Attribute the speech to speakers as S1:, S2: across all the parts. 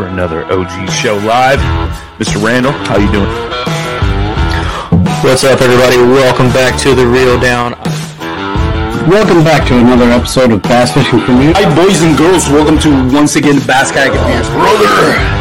S1: for another OG show live. Mr. Randall, how you doing?
S2: What's up, everybody? Welcome back to the Reel Down.
S3: Welcome back to another episode of Bass Fishing Community.
S1: Hi, boys and girls. Welcome to once again Bass Kayak Advance. Brother!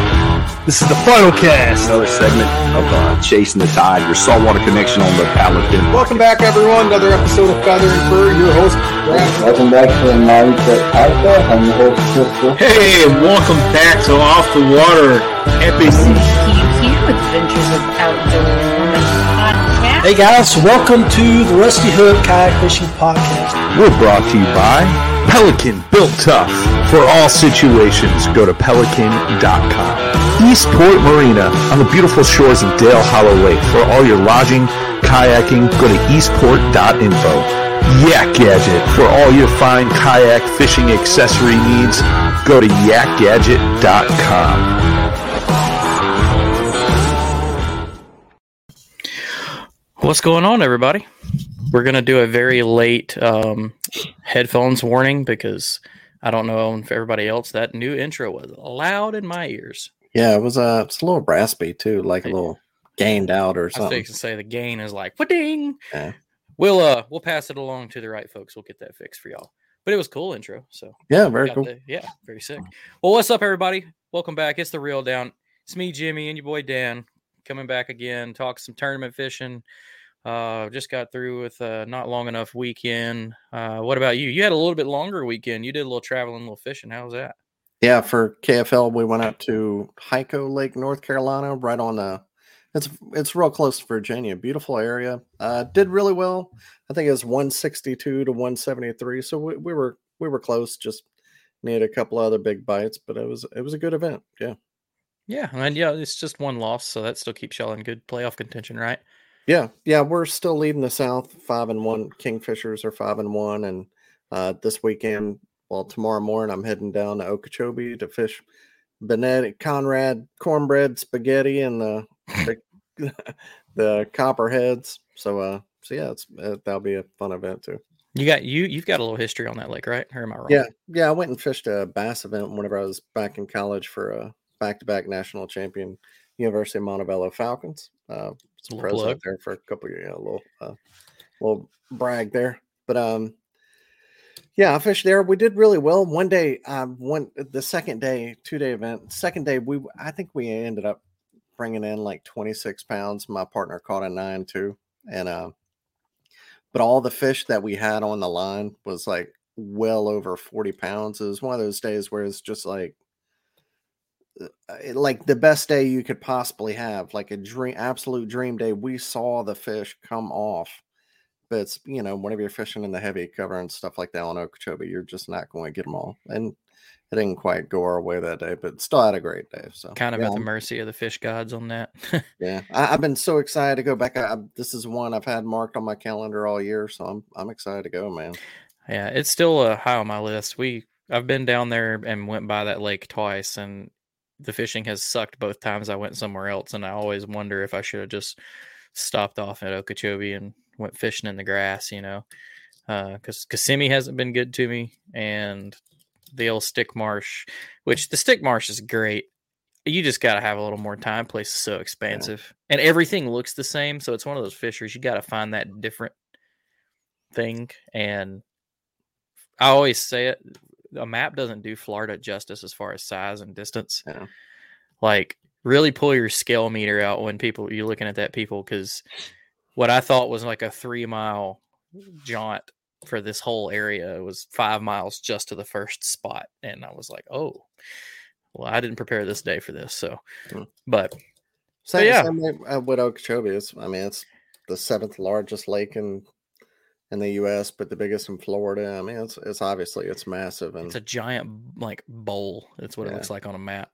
S2: This is the final cast.
S1: Another segment of uh, Chasing the Tide, your saltwater connection on the Paladin.
S4: Welcome back, everyone. Another episode of Feather and Fur. Your host, Grant.
S3: Welcome back to the Mindset Podcast. I'm your host, Crystal.
S2: Hey, and welcome back to Off the Water episode.
S5: Steve here with Adventures of Outdoors Women Podcast.
S6: Hey guys, welcome to the Rusty Hook Kayak Fishing Podcast.
S1: We're brought to you by Pelican Built Tough. For all situations, go to pelican.com. Eastport Marina on the beautiful shores of Dale Hollow Lake. For all your lodging, kayaking, go to eastport.info. Yak Gadget. For all your fine kayak fishing accessory needs, go to yakgadget.com.
S2: What's going on, everybody? We're going to do a very late um, headphones warning because I don't know if everybody else, that new intro was loud in my ears.
S3: Yeah, it was uh, it's a little raspy too, like a little gained out or
S2: I was
S3: something.
S2: fixing to say the gain is like, ding.
S3: Yeah.
S2: We'll uh we'll pass it along to the right folks. We'll get that fixed for y'all. But it was cool intro. So
S3: Yeah, very cool.
S2: the- yeah, very sick. Well, what's up, everybody? Welcome back. It's the Reel Down. It's me, Jimmy, and your boy Dan, coming back again. Talk some tournament fishing. Uh, just got through with uh, not long enough weekend. Uh, what about you? You had a little bit longer weekend. You did a little traveling, a little fishing. How was that?
S3: Yeah, for KFL, we went out to Hyco Lake, North Carolina, right on the. It's it's real close to Virginia. Beautiful area. Uh, did really well. I think it was 162 to 173. So we, we were we were close. Just needed a couple other big bites, but it was it was a good event. Yeah.
S2: Yeah, and yeah, it's just one loss, so that still keeps y'all in good playoff contention, right?
S3: Yeah, yeah, we're still leading the South, five and one. Kingfishers are five and one, and uh, this weekend, well, tomorrow morning, I'm heading down to Okeechobee to fish Benetti, Conrad cornbread spaghetti and the the, the copperheads. So, uh, so yeah, it's uh, that'll be a fun event too.
S2: You got you you've got a little history on that lake, right? Or am I wrong?
S3: Yeah, yeah, I went and fished a bass event whenever I was back in college for a back-to-back national champion, University of Montevallo Falcons. Uh, president
S2: plug.
S3: there for a couple of years, yeah, a little, uh, little brag there. But um, yeah, I fished there. We did really well. One day, um, one the second day, two-day event. Second day, we I think we ended up bringing in like 26 pounds. My partner caught a nine too, and uh, but all the fish that we had on the line was like well over 40 pounds. It was one of those days where it's just like uh, like the best day you could possibly have, like a dream absolute dream day. We saw the fish come off But it's you know whenever you're fishing in the heavy cover and stuff like that on Okeechobee, you're just not going to get them all. And it didn't quite go our way that day, but still had a great day. So
S2: Kind of
S3: yeah,
S2: at the mercy of the fish gods on that.
S3: yeah, I, I've been so excited to go back. I, I- this is one I've had marked on my calendar all year, so I'm I'm excited to go, man.
S2: Yeah, it's still uh, high on my list. We I've been down there and went by that lake twice, and the fishing has sucked both times I went somewhere else. And I always wonder if I should have just stopped off at Okeechobee and went fishing in the grass, you know, uh, because Kissimmee hasn't been good to me, and the old stick marsh, which the stick marsh is great. You just got to have a little more time. Place is so expansive, and everything looks the same. So it's one of those fisheries you got to find that different thing. And I always say it: a map doesn't do Florida justice as far as size and distance.
S3: Yeah.
S2: Like, really pull your scale meter out when people you're looking at that people because what I thought was like a three mile jaunt for this whole area was five miles just to the first spot, and I was like, oh. Well, I didn't prepare this day for this, so.
S3: Hmm.
S2: But
S3: Same,
S2: yeah.
S3: same uh, with Okeechobee. It's, I mean, it's the seventh largest lake in in the U.S., but the biggest in Florida. I mean, it's it's obviously it's massive, and
S2: it's a giant like bowl. That's what it looks like on a map.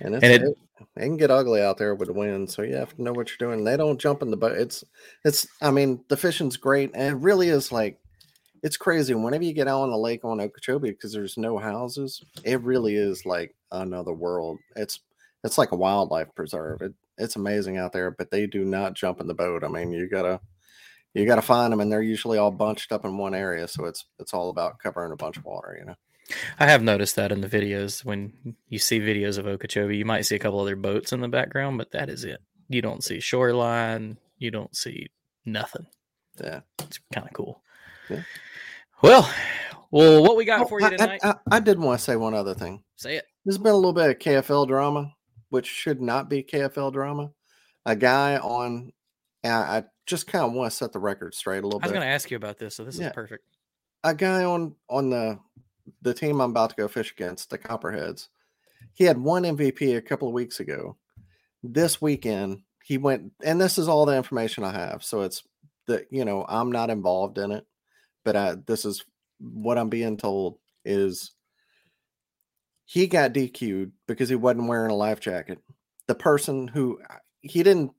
S3: and, it's,
S2: and
S3: it,
S2: it-
S3: it can get ugly out there with the wind. So you have to know what you're doing. They don't jump in the boat. It's it's. I mean, the fishing's great, and it really is like it's crazy. Whenever you get out on the lake on Okeechobee, because there's no houses, it really is like another world. It's it's like a wildlife preserve. It, it's amazing out there, but they do not jump in the boat. I mean, you gotta you gotta find them, and they're usually all bunched up in one area. So it's it's all about covering a bunch of water, you know.
S2: I have noticed that in the videos. When you see videos of Okeechobee, you might see a couple other boats in the background, but that is it. You don't see shoreline. You don't see nothing.
S3: Yeah.
S2: It's kind of cool.
S3: Yeah.
S2: Well, well, what we got
S3: Oh,
S2: for you
S3: I- I-
S2: tonight?
S3: I, I did want to say one other thing.
S2: Say it.
S3: There's been a little bit of KFL drama, which should not be KFL drama. A guy on, I just kind of want to set the record straight a little bit.
S2: I was going to ask you about this, so this
S3: Yeah.
S2: is perfect.
S3: A guy on on the the team I'm about to go fish against, the Copperheads. He had one MVP a couple of weeks ago. This weekend, he went, and this is all the information I have. So it's that you know I'm not involved in it, but I, this is what I'm being told is he got DQ'd because he wasn't wearing a life jacket. The person who he didn't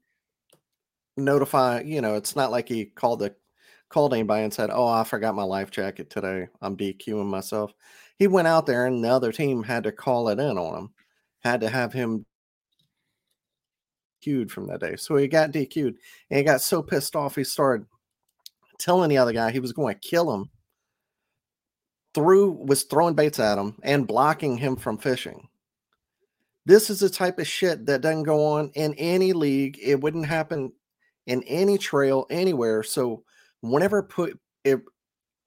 S3: notify, you know, it's not like he called the called anybody and said, "Oh, I forgot my life jacket today. I'm DQing myself." He went out there and the other team had to call it in on him. Had to have him DQ'd from that day. So he got DQ'd and he got so pissed off he started telling the other guy he was going to kill him. Threw was throwing baits at him and blocking him from fishing. This is the type of shit that doesn't go on in any league. It wouldn't happen in any trail anywhere. So whenever put it,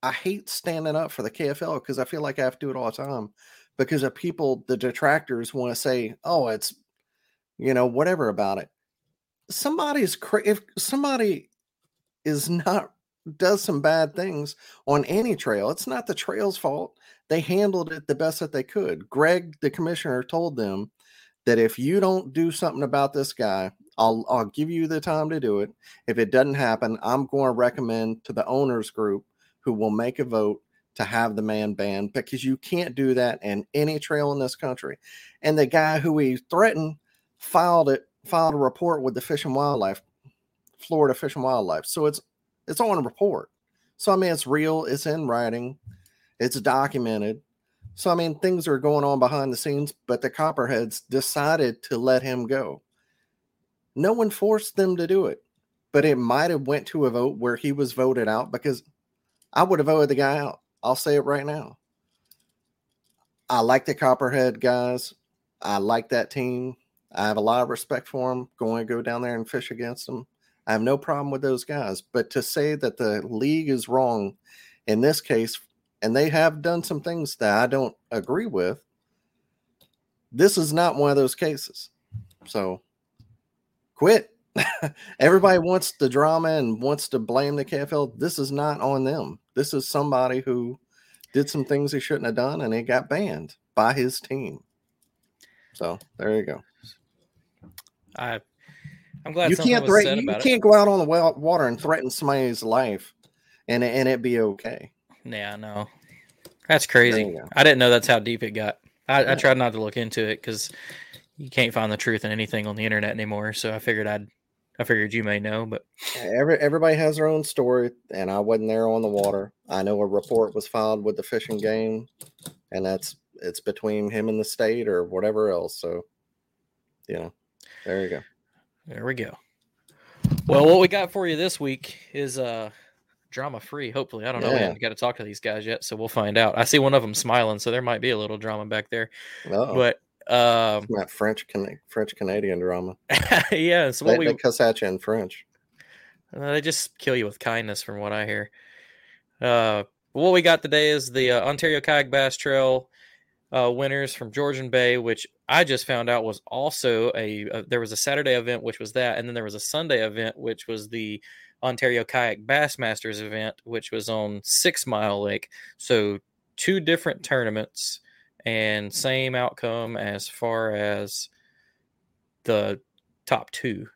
S3: I hate standing up for the KFL because I feel like I have to do it all the time because of people, the detractors want to say, oh, it's, you know, whatever about it. Somebody's, cra- if somebody is not, does some bad things on any trail, it's not the trail's fault. They handled it the best that they could. Greg, the commissioner, told them that if you don't do something about this guy, I'll I'll give you the time to do it. If it doesn't happen, I'm going to recommend to the owners group who will make a vote to have the man banned because you can't do that in any trail in this country. And the guy who he threatened filed it filed a report with the Fish and Wildlife Florida Fish and Wildlife. So it's it's on a report. So I mean it's real, it's in writing, it's documented. So I mean things are going on behind the scenes, but the Copperheads decided to let him go no one forced them to do it but it might have went to a vote where he was voted out because i would have voted the guy out. I'll say it right now. I like the copperhead guys. I like that team. I have a lot of respect for them going to go down there and fish against them i have no problem with those guys but to say that the league is wrong in this case and they have done some things that i don't agree with this is not one of those cases. So quit. Everybody mm-hmm. wants the drama and wants to blame the KFL. This is not on them. This is somebody who did some things he shouldn't have done and he got banned by his team. So there you go.
S2: I, I'm glad
S3: You can't
S2: was
S3: threat, you can't go out on the water and threaten somebody's life and and it be okay.
S2: Yeah, no, that's crazy. I didn't know that's how deep it got. I, I tried not to look into it because you can't find the truth in anything on the internet anymore. So I figured I'd, I figured you may know, but
S3: Every everybody has their own story, and I wasn't there on the water. I know a report was filed with the fishing game, and that's it's between him and the state or whatever else. So, you know, there you go.
S2: there we go. Well, what we got for you this week is uh drama free. Hopefully, I don't know. We haven't got to talk to these guys yet, so we'll find out. I see one of them smiling, so there might be a little drama back there.
S3: Oh,
S2: But um,
S3: that French Can- French Canadian drama.
S2: yeah. So
S3: They,
S2: what we
S3: they cuss at you in French.
S2: Uh, they just kill you with kindness, from what I hear. Uh, what we got today is the uh, Ontario Kayak Bass Trail uh, winners from Georgian Bay, which I just found out was also a, uh there was a Saturday event, which was that, and then there was a Sunday event, which was the Ontario Kayak Bass Masters event, which was on Six Mile Lake. So two different tournaments and same outcome as far as the top two.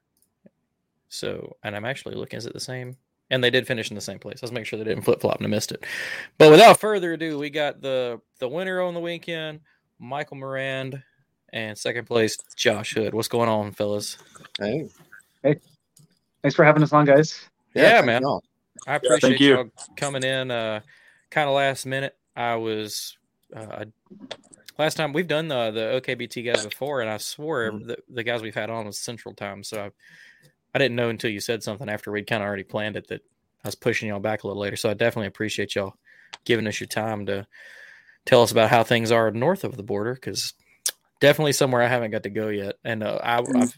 S2: So, and I'm actually looking, is it the same? And they did finish in the same place. Let's make sure they didn't flip flop and I missed it. But without further ado, we got the the winner on the weekend, Michael Morand, and second place, Josh Hood. What's going on, fellas?
S3: Hey, hey,
S7: Thanks for having us on, guys.
S2: Yeah,
S3: thank
S2: man. I appreciate
S1: thank you.
S2: coming in uh kind of last minute. I was uh last time we've done the the OKBT guys before and I swore
S3: Mhm.
S2: the, the guys we've had on was central time. So I, I didn't know until you said something after we'd kind of already planned it that I was pushing y'all back a little later. So I definitely appreciate y'all giving us your time to tell us about how things are north of the border because definitely somewhere I haven't got to go yet. And uh, I, I've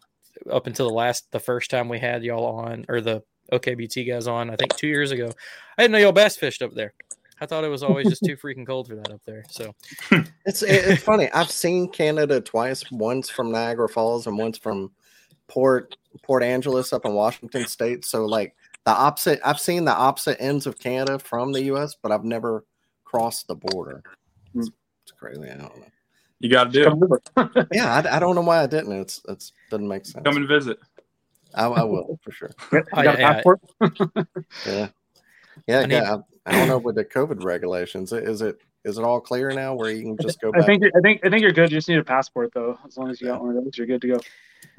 S2: up until the last the first time we had y'all on or the OKBT guys on, I think two years ago. I didn't know y'all bass fished up there. I thought it was always just too freaking cold for that up there. So
S3: It's it's funny. I've seen Canada twice. Once from Niagara Falls and once from Port Port Angeles up in Washington State. So like the opposite. I've seen the opposite ends of Canada from the U.S., but I've never crossed the border. It's, hmm. it's crazy. I don't know.
S1: You got to do it.
S3: Yeah, I, I don't know why I didn't. It's it's doesn't make sense.
S1: Come and visit.
S3: I, I will for sure.
S7: You
S2: Oh,
S7: got a
S2: yeah, yeah.
S7: passport?
S3: Yeah, yeah.
S2: I need-
S3: yeah, I, I don't know with the COVID regulations. Is it is it all clear now where you can just go
S7: I think you're, I think I think you're good. You just need a passport though. As long as you got one of those, you're good to go.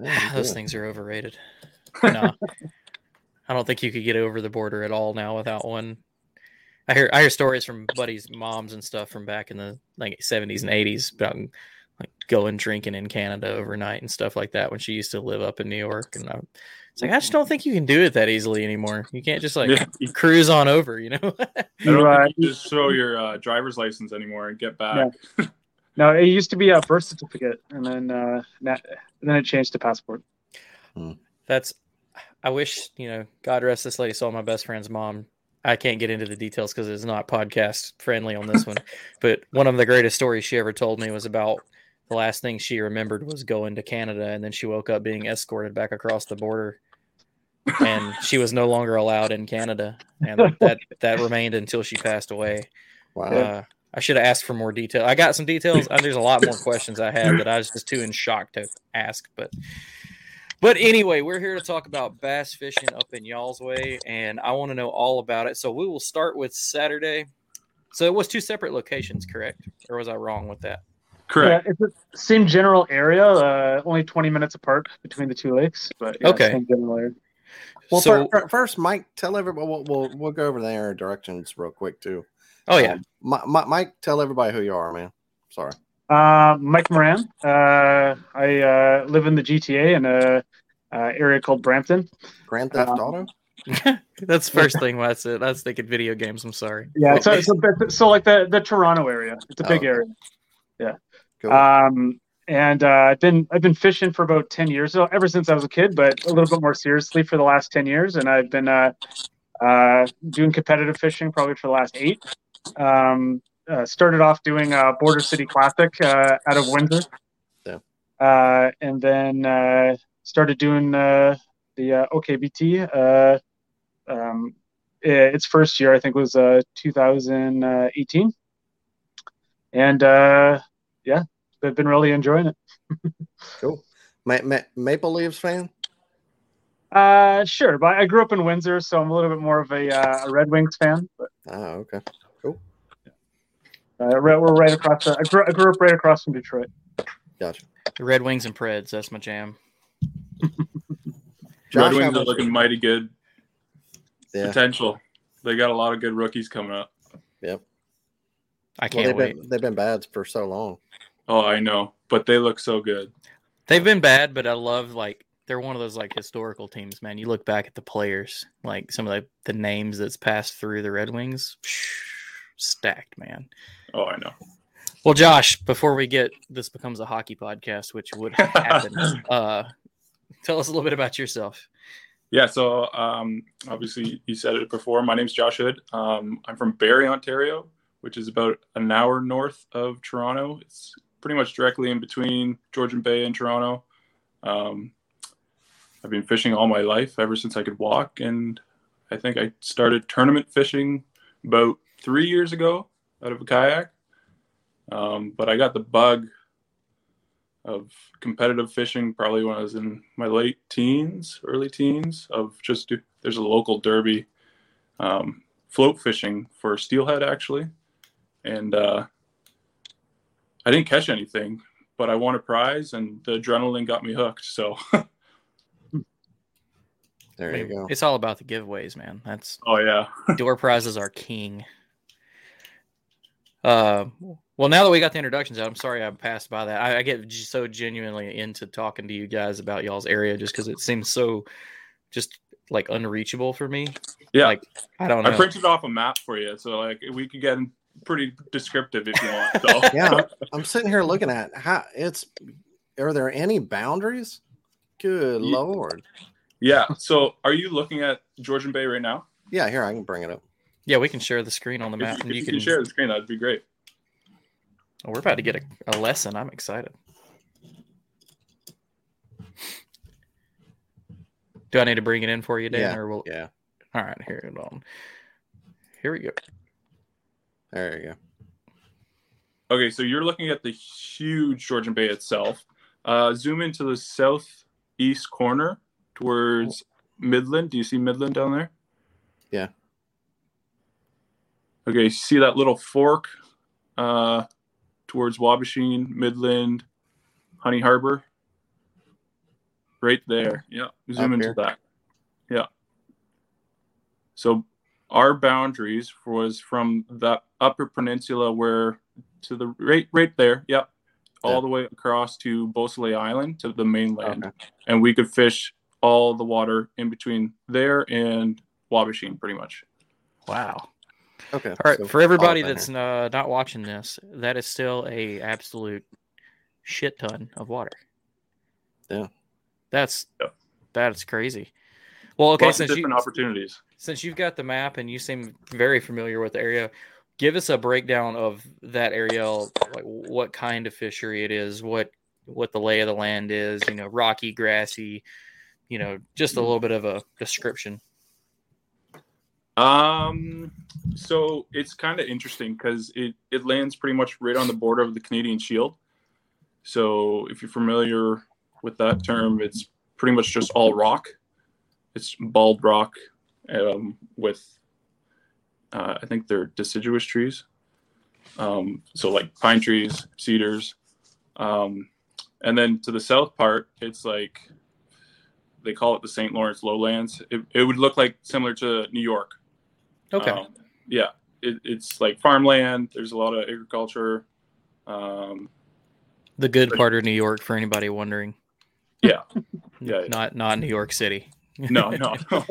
S3: Yeah, ah,
S2: those
S3: good.
S2: things are overrated. No, I don't think you could get over the border at all now without one. I hear I hear stories from buddies' moms and stuff from back in the like seventies and eighties about like going drinking in Canada overnight and stuff like that when she used to live up in New York. And I, it's like I just don't think you can do it that easily anymore. You can't just like
S1: Yeah,
S2: cruise on over, you know?
S1: I
S7: You,
S1: don't think you just show your uh, driver's license anymore and get back.
S7: no, it used to be a birth certificate, and then uh, na- then it changed to passport.
S2: That's I wish, you know, God rest this lady saw my best friend's mom. I can't get into the details because it's not podcast friendly on this one. but one of the greatest stories she ever told me was about the last thing she remembered was going to Canada and then she woke up being escorted back across the border. And she was no longer allowed in Canada. And that that remained until she passed away.
S3: Wow.
S2: Uh, I should have asked for more detail. I got some details. Uh, there's a lot more questions I had that I was just too in shock to ask. But but anyway, we're here to talk about bass fishing up in y'all's way, and I want to know all about it. So we will start with Saturday. So it was two separate locations, correct? Or was I wrong with that?
S1: Correct.
S7: Yeah, it's the same general area, uh, only 20 minutes apart between the two lakes. But yeah,
S2: Okay.
S7: Same general area.
S3: Well,
S2: so,
S3: fir- fir- first, Mike, tell everybody. We'll, we'll we'll go over the arrow directions real quick too.
S2: oh yeah,
S3: Um, Mi- Mi- Mike, tell everybody who you are, man. Sorry.
S7: Uh, Mike Morand. Uh, I uh, live in the GTA in a uh, area called Brampton.
S3: Grand Theft
S7: Um,
S3: Auto.
S2: that's first thing. That's it. That's thinking video games. I'm sorry.
S7: Yeah, so, so, so like the, the Toronto area. It's a big
S3: Oh, okay.
S7: area. Yeah.
S3: Cool.
S7: Um, and uh, I've been I've been fishing for about ten years, so ever since I was a kid, but a little bit more seriously for the last ten years. And I've been uh, uh, doing competitive fishing probably for the last eight. Um, uh, started off doing a Border City Classic uh, out of Windsor,
S3: Yeah.
S7: uh, and then uh, started doing uh, the uh, OKBT. Uh, um, its first year, I think, was uh, 2018, and uh, yeah, I've been really enjoying it.
S3: Cool. Ma- Ma- Maple Leaves fan.
S7: Uh, sure, but I grew up in Windsor, so I'm a little bit more of a, uh, a Red Wings fan. But
S3: Oh, okay.
S7: uh, right- we're right across. The, I, grew, I grew up right across from Detroit.
S3: Gotcha.
S2: The Red Wings and Preds. That's my jam.
S3: Josh,
S8: Red Wings are looking mighty good.
S3: Yeah.
S8: Potential. They got a lot of good rookies coming up.
S3: Yep.
S2: I can't
S3: they've
S2: wait.
S3: been they've been bad for so long.
S8: Oh, I know, but they look so good.
S2: They've been bad, but I love like they're one of those like historical teams, man. You look back at the players, like some of the, the names that's passed through the Red Wings, stacked, man.
S8: Oh, I know.
S2: Well, Josh, before we get this becomes a hockey podcast, which would happen, uh, tell us a little bit about yourself.
S8: Yeah, so um, obviously you said it before. My name's Josh Hood. Um, I'm from Barrie, Ontario, which is about an hour north of Toronto. It's pretty much directly in between Georgian Bay and Toronto. Um, I've been fishing all my life ever since I could walk, and I think I started tournament fishing about three years ago out of a kayak. Um, but I got the bug of competitive fishing probably when I was in my late teens, early teens. Of just there's a local derby um, float fishing for steelhead actually, and uh, I didn't catch anything, but I won a prize, and the adrenaline got me hooked. So,
S3: There
S2: I
S3: you
S2: mean,
S3: go.
S2: It's all about the giveaways, man. That's
S8: oh yeah,
S2: door prizes are king. Uh, well, now that we got the introductions out, I'm sorry I passed by that. I, I get so genuinely into talking to you guys about y'all's area just because it seems so just like unreachable for me.
S8: yeah.
S2: Like I don't know.
S8: I printed off a map for you, so like we could get pretty descriptive if you want. So.
S3: Yeah, I'm, I'm sitting here looking at how it's. Are there any boundaries? Good
S8: Ye-
S3: lord.
S8: yeah. So, are you looking at Georgian Bay right now?
S3: Yeah, here I can bring it up.
S2: yeah, we can share the screen on the map,
S8: you,
S2: and
S8: if
S2: you
S8: you
S2: can.
S8: can share the screen, that'd be great.
S2: Oh, we're about to get a, a lesson. I'm excited. Do I need to bring it in for you, Dan,
S3: Yeah,
S2: or will?
S3: Yeah,
S2: All right, here it on. Here we go.
S3: There you go.
S8: Okay, so you're looking at the huge Georgian Bay itself. Uh, zoom into the southeast corner towards Midland. Do you see Midland down there?
S3: Yeah.
S8: Okay, see that little fork uh, towards Waubaushene, Midland, Honey Harbor? Right there. Yeah, zoom
S3: Up
S8: into
S3: here.
S8: that. Yeah. So our boundaries was from the upper peninsula where to the right right there, yep, all
S3: Yeah.
S8: the way across to Beausoleil Island to the mainland,
S3: Okay.
S8: and we could fish all the water in between there and Waubaushene, pretty much.
S2: Wow.
S3: Okay.
S2: All right,
S3: so
S2: for everybody
S3: all up in
S2: that's
S3: here.
S2: uh, not watching this, that is still a absolute shit ton of water.
S3: Yeah.
S2: That's
S8: Yeah.
S2: that's crazy. Well, okay,
S8: Lots of
S2: since you
S8: different opportunities.
S2: Since you've got the map and you seem very familiar with the area, give us a breakdown of that area, like what kind of fishery it is, what what the lay of the land is, you know, rocky, grassy, you know, just a little bit of a description.
S8: Um, so it's kind of interesting because it it lands pretty much right on the border of the Canadian Shield. So if you're familiar with that term, it's pretty much just all rock. It's bald rock um, with, uh, I think they're deciduous trees. Um, so like pine trees, cedars, um, and then to the south part, it's like they call it the St. Lawrence lowlands. It, it would look like similar to New York.
S2: Okay.
S8: Um, yeah, it, it's like farmland. There's a lot of agriculture. Um,
S2: the good part of New York for anybody wondering.
S8: Yeah. Yeah, yeah.
S2: Not not New York City.
S8: No, no, no.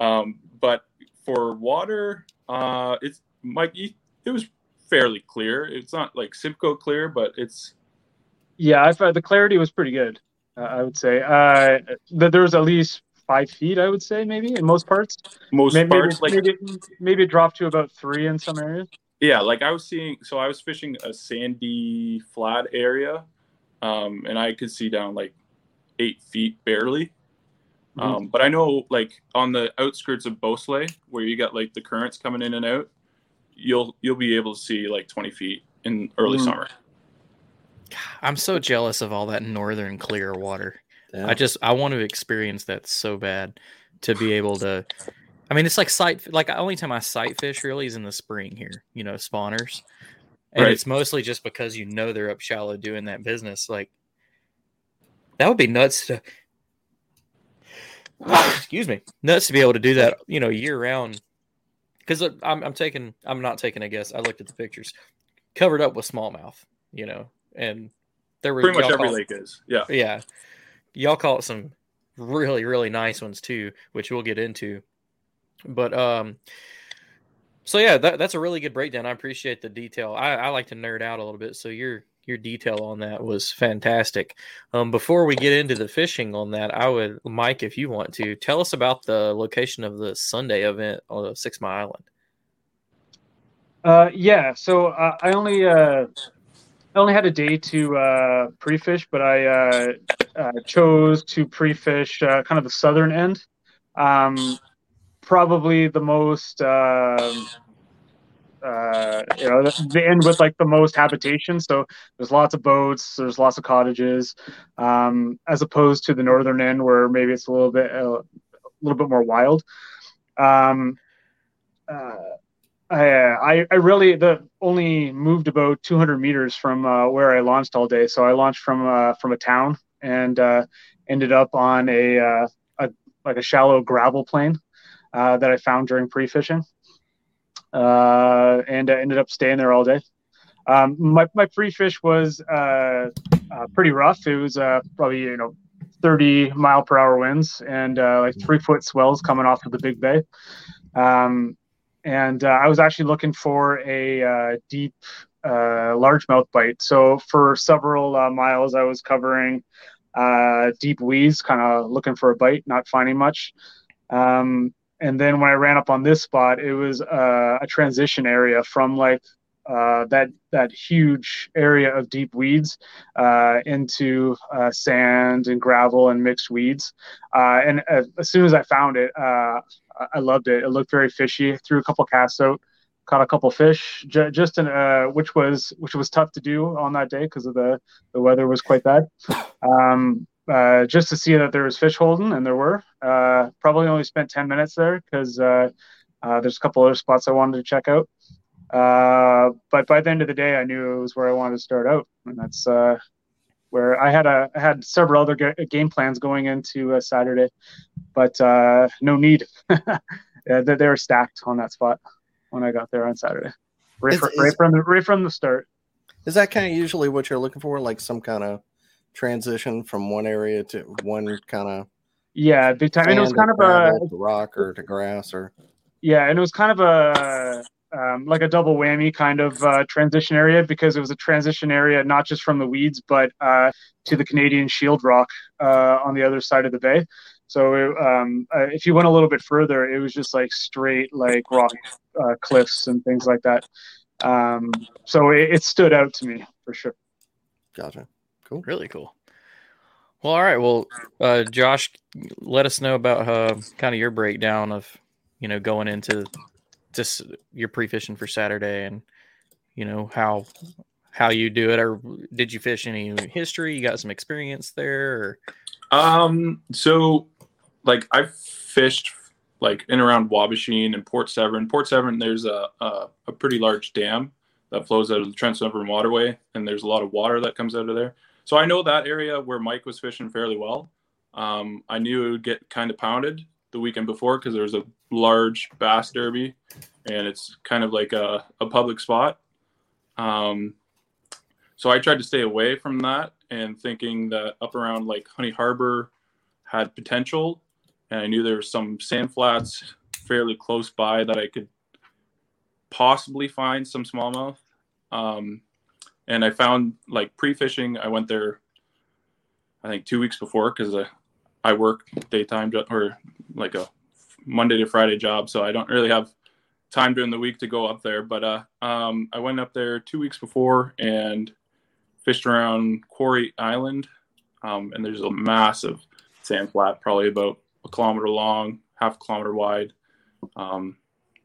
S8: um, but for water, uh, it's Mike. It was fairly clear. It's not like Simcoe clear, but it's
S7: Yeah, I thought the clarity was pretty good. Uh, I would say uh, that there was at least five feet. I would say maybe in most parts.
S8: most
S7: Maybe
S8: parts
S7: maybe,
S8: like
S7: maybe maybe it dropped to about three in some areas.
S8: yeah like i was seeing so i was fishing a sandy flat area um, and i could see down like eight feet barely
S7: Mhm.
S8: um, but i know like on the outskirts of Beausoleil, where you got like the currents coming in and out you'll you'll be able to see like 20 feet in early
S7: Mhm.
S8: summer
S2: I'm so jealous of all that northern clear water.
S3: Yeah.
S2: I just I want to experience that so bad to be able to. I mean, it's like sight. Like only time I sight fish really is in the spring here. You know, spawners, and
S8: Right.
S2: it's mostly just because you know they're up shallow doing that business. Like that would be nuts to. excuse me, nuts to be able to do that. You know, year round. Because I'm I'm taking I'm not taking a guess. I looked at the pictures, covered up with smallmouth. You know, and there were
S8: Pretty much every lake is. Yeah.
S2: yeah. Y'all caught some really, really nice ones too, which we'll get into. But um so yeah, that, that's a really good breakdown. I appreciate the detail. I, I like to nerd out a little bit, so your your detail on that was fantastic. Um before we get into the fishing on that, I would Mike, if you want to, tell us about the location of the Sunday event on the Six Mile Island.
S7: Uh, yeah. So uh, I only uh, I only had a day to uh, pre-fish, but I uh, uh, chose to pre-fish kind of the southern end. Um, probably the most um uh, you know the, end with like the most habitation. So there's lots of boats, there's lots of cottages, um, as opposed to the northern end where maybe it's a little bit uh, a little bit more wild. Um, uh, I, I really the only moved about 200 meters from uh, where I launched all day. So I launched from uh, from a town and uh, ended up on a, uh, a like a shallow gravel plain uh, that I found during pre-fishing, uh, and I ended up staying there all day. Um, my my pre-fish was uh, uh, pretty rough. It was uh, probably you know 30 mile per hour winds and uh, like three foot swells coming off of the big bay. Um, and uh, I was actually looking for a deep largemouth bite. So for several miles, I was covering deep weeds, kind of looking for a bite, not finding much. Um, and then when I ran up on this spot, it was uh, a transition area from like uh, that that huge area of deep weeds uh, into uh, sand and gravel and mixed weeds. Uh, and as, as soon as I found it, uh, I- loved it. It looked very fishy. Threw a couple casts out, caught a couple fish. J- just uh, which was which was tough to do on that day because of the the weather was quite bad. Um, uh, just to see that there was fish holding, and there were. Uh, probably only spent ten minutes there because uh, uh, there's a couple other spots I wanted to check out. Uh, but by the end of the day, I knew it was where I wanted to start out, and that's uh, where I had a I had several other ga- game plans going into uh, Saturday, but uh, no need. yeah, they, they were stacked on that spot when I got there on Saturday, right,
S3: is-
S7: right from the right from the start.
S3: Is that kind of usually what you're looking for, like some kind of transition from one area to one kind of
S7: Yeah, big time. And it was kind of a
S3: rock or to grass or
S7: Yeah, and it was kind of a um, like a double whammy kind of uh, transition area because it was a transition area not just from the weeds but uh, to the Canadian Shield Rock uh, on the other side of the bay. So it, um, uh, if you went a little bit further, it was just like straight like rock uh, cliffs and things like that. Um, so it, it stood out to me for sure.
S3: Gotcha. Cool.
S2: Really cool. Well, all right. Well, uh, Josh, let us know about uh, kind of your breakdown of, you know, going into just your pre-fishing for Saturday and, you know, how how you do it, or did you fish any history? You got some experience there, or
S8: Um, so like I've fished like in around Waubaushene and Port Severn. Port Severn, there's a, a a pretty large dam that flows out of the Trent Severn Waterway, and there's a lot of water that comes out of there. So I know that area where Mike was fishing fairly well. Um, I knew it would get kind of pounded the weekend before because there was a large bass derby, and it's kind of like a, a public spot. Um, so I tried to stay away from that and thinking that up around like Honey Harbor had potential. And I knew there were some sand flats fairly close by that I could possibly find some smallmouth. Um, and I found like pre fishing, I went there, I think two weeks before because I, I work daytime or like a Monday to Friday job. So I don't really have time during the week to go up there. But uh, um, I went up there two weeks before and fished around Quarry Island, um, and there's a massive sand flat, probably about a kilometer long, half a kilometer wide, um,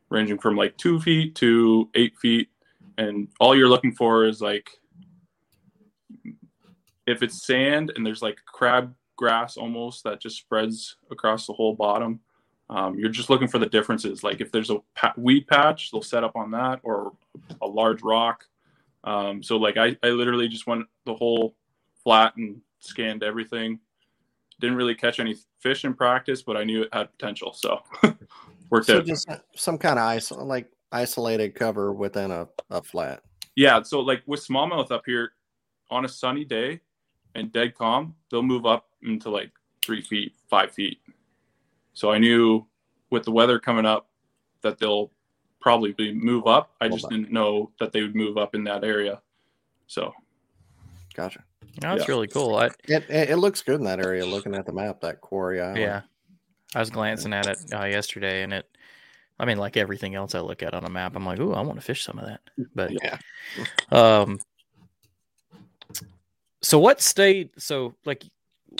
S8: ranging from like two feet to eight feet. And all you're looking for is like, if it's sand and there's like crab grass almost that just spreads across the whole bottom. Um, you're just looking for the differences. Like if there's a pa- weed patch, they'll set up on that, or a large rock. Um, so like I, I literally just went the whole flat and scanned everything. Didn't really catch any fish in practice, but I knew it had potential, so worked
S3: So
S8: out.
S3: just some kind of ice like isolated cover within a, a flat.
S8: Yeah, so like with smallmouth up here, on a sunny day and dead calm, they'll move up into like three feet, five feet. So I knew with the weather coming up that they'll probably be move up. I just didn't know that they would move up in that area. So
S3: Gotcha.
S2: That's
S8: Yeah.
S2: really cool. I,
S3: It, it it looks good in that area. Looking at the map, that quarry island.
S2: yeah, I was glancing at it uh, yesterday, and it. I mean, like everything else I look at on a map, I'm like, "Ooh, I want to fish some of that." But
S3: Yeah.
S2: Um. So what state? So like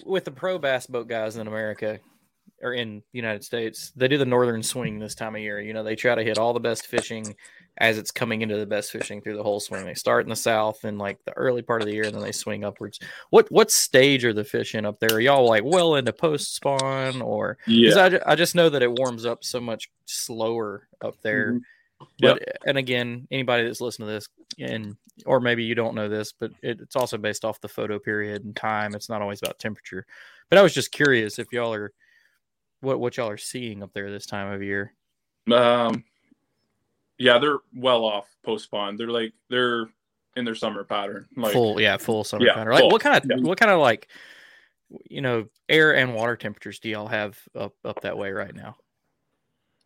S2: with the pro bass boat guys in America or in the United States, they do the northern swing this time of year. You know, they try to hit all the best fishing as it's coming into the best fishing through the whole swing. They start in the south in like the early part of the year, and then they swing upwards. What what stage are the fish in up there? Are y'all like well into post spawn or?
S8: yeah,
S2: I, I just know that it warms up so much slower up there.
S8: Mhm.
S2: But and again, anybody that's listening to this, and or maybe you don't know this, but it, it's also based off the photo period and time. It's not always about temperature. But I was just curious if y'all are what what y'all are seeing up there this time of year.
S8: um, yeah, they're well off post spawn. They're like they're in their summer pattern. Like
S2: full, yeah, full summer
S8: Yeah,
S2: pattern. Like
S8: full,
S2: what kind of
S8: yeah.
S2: what kind of like you know air and water temperatures do y'all have up up that way right now?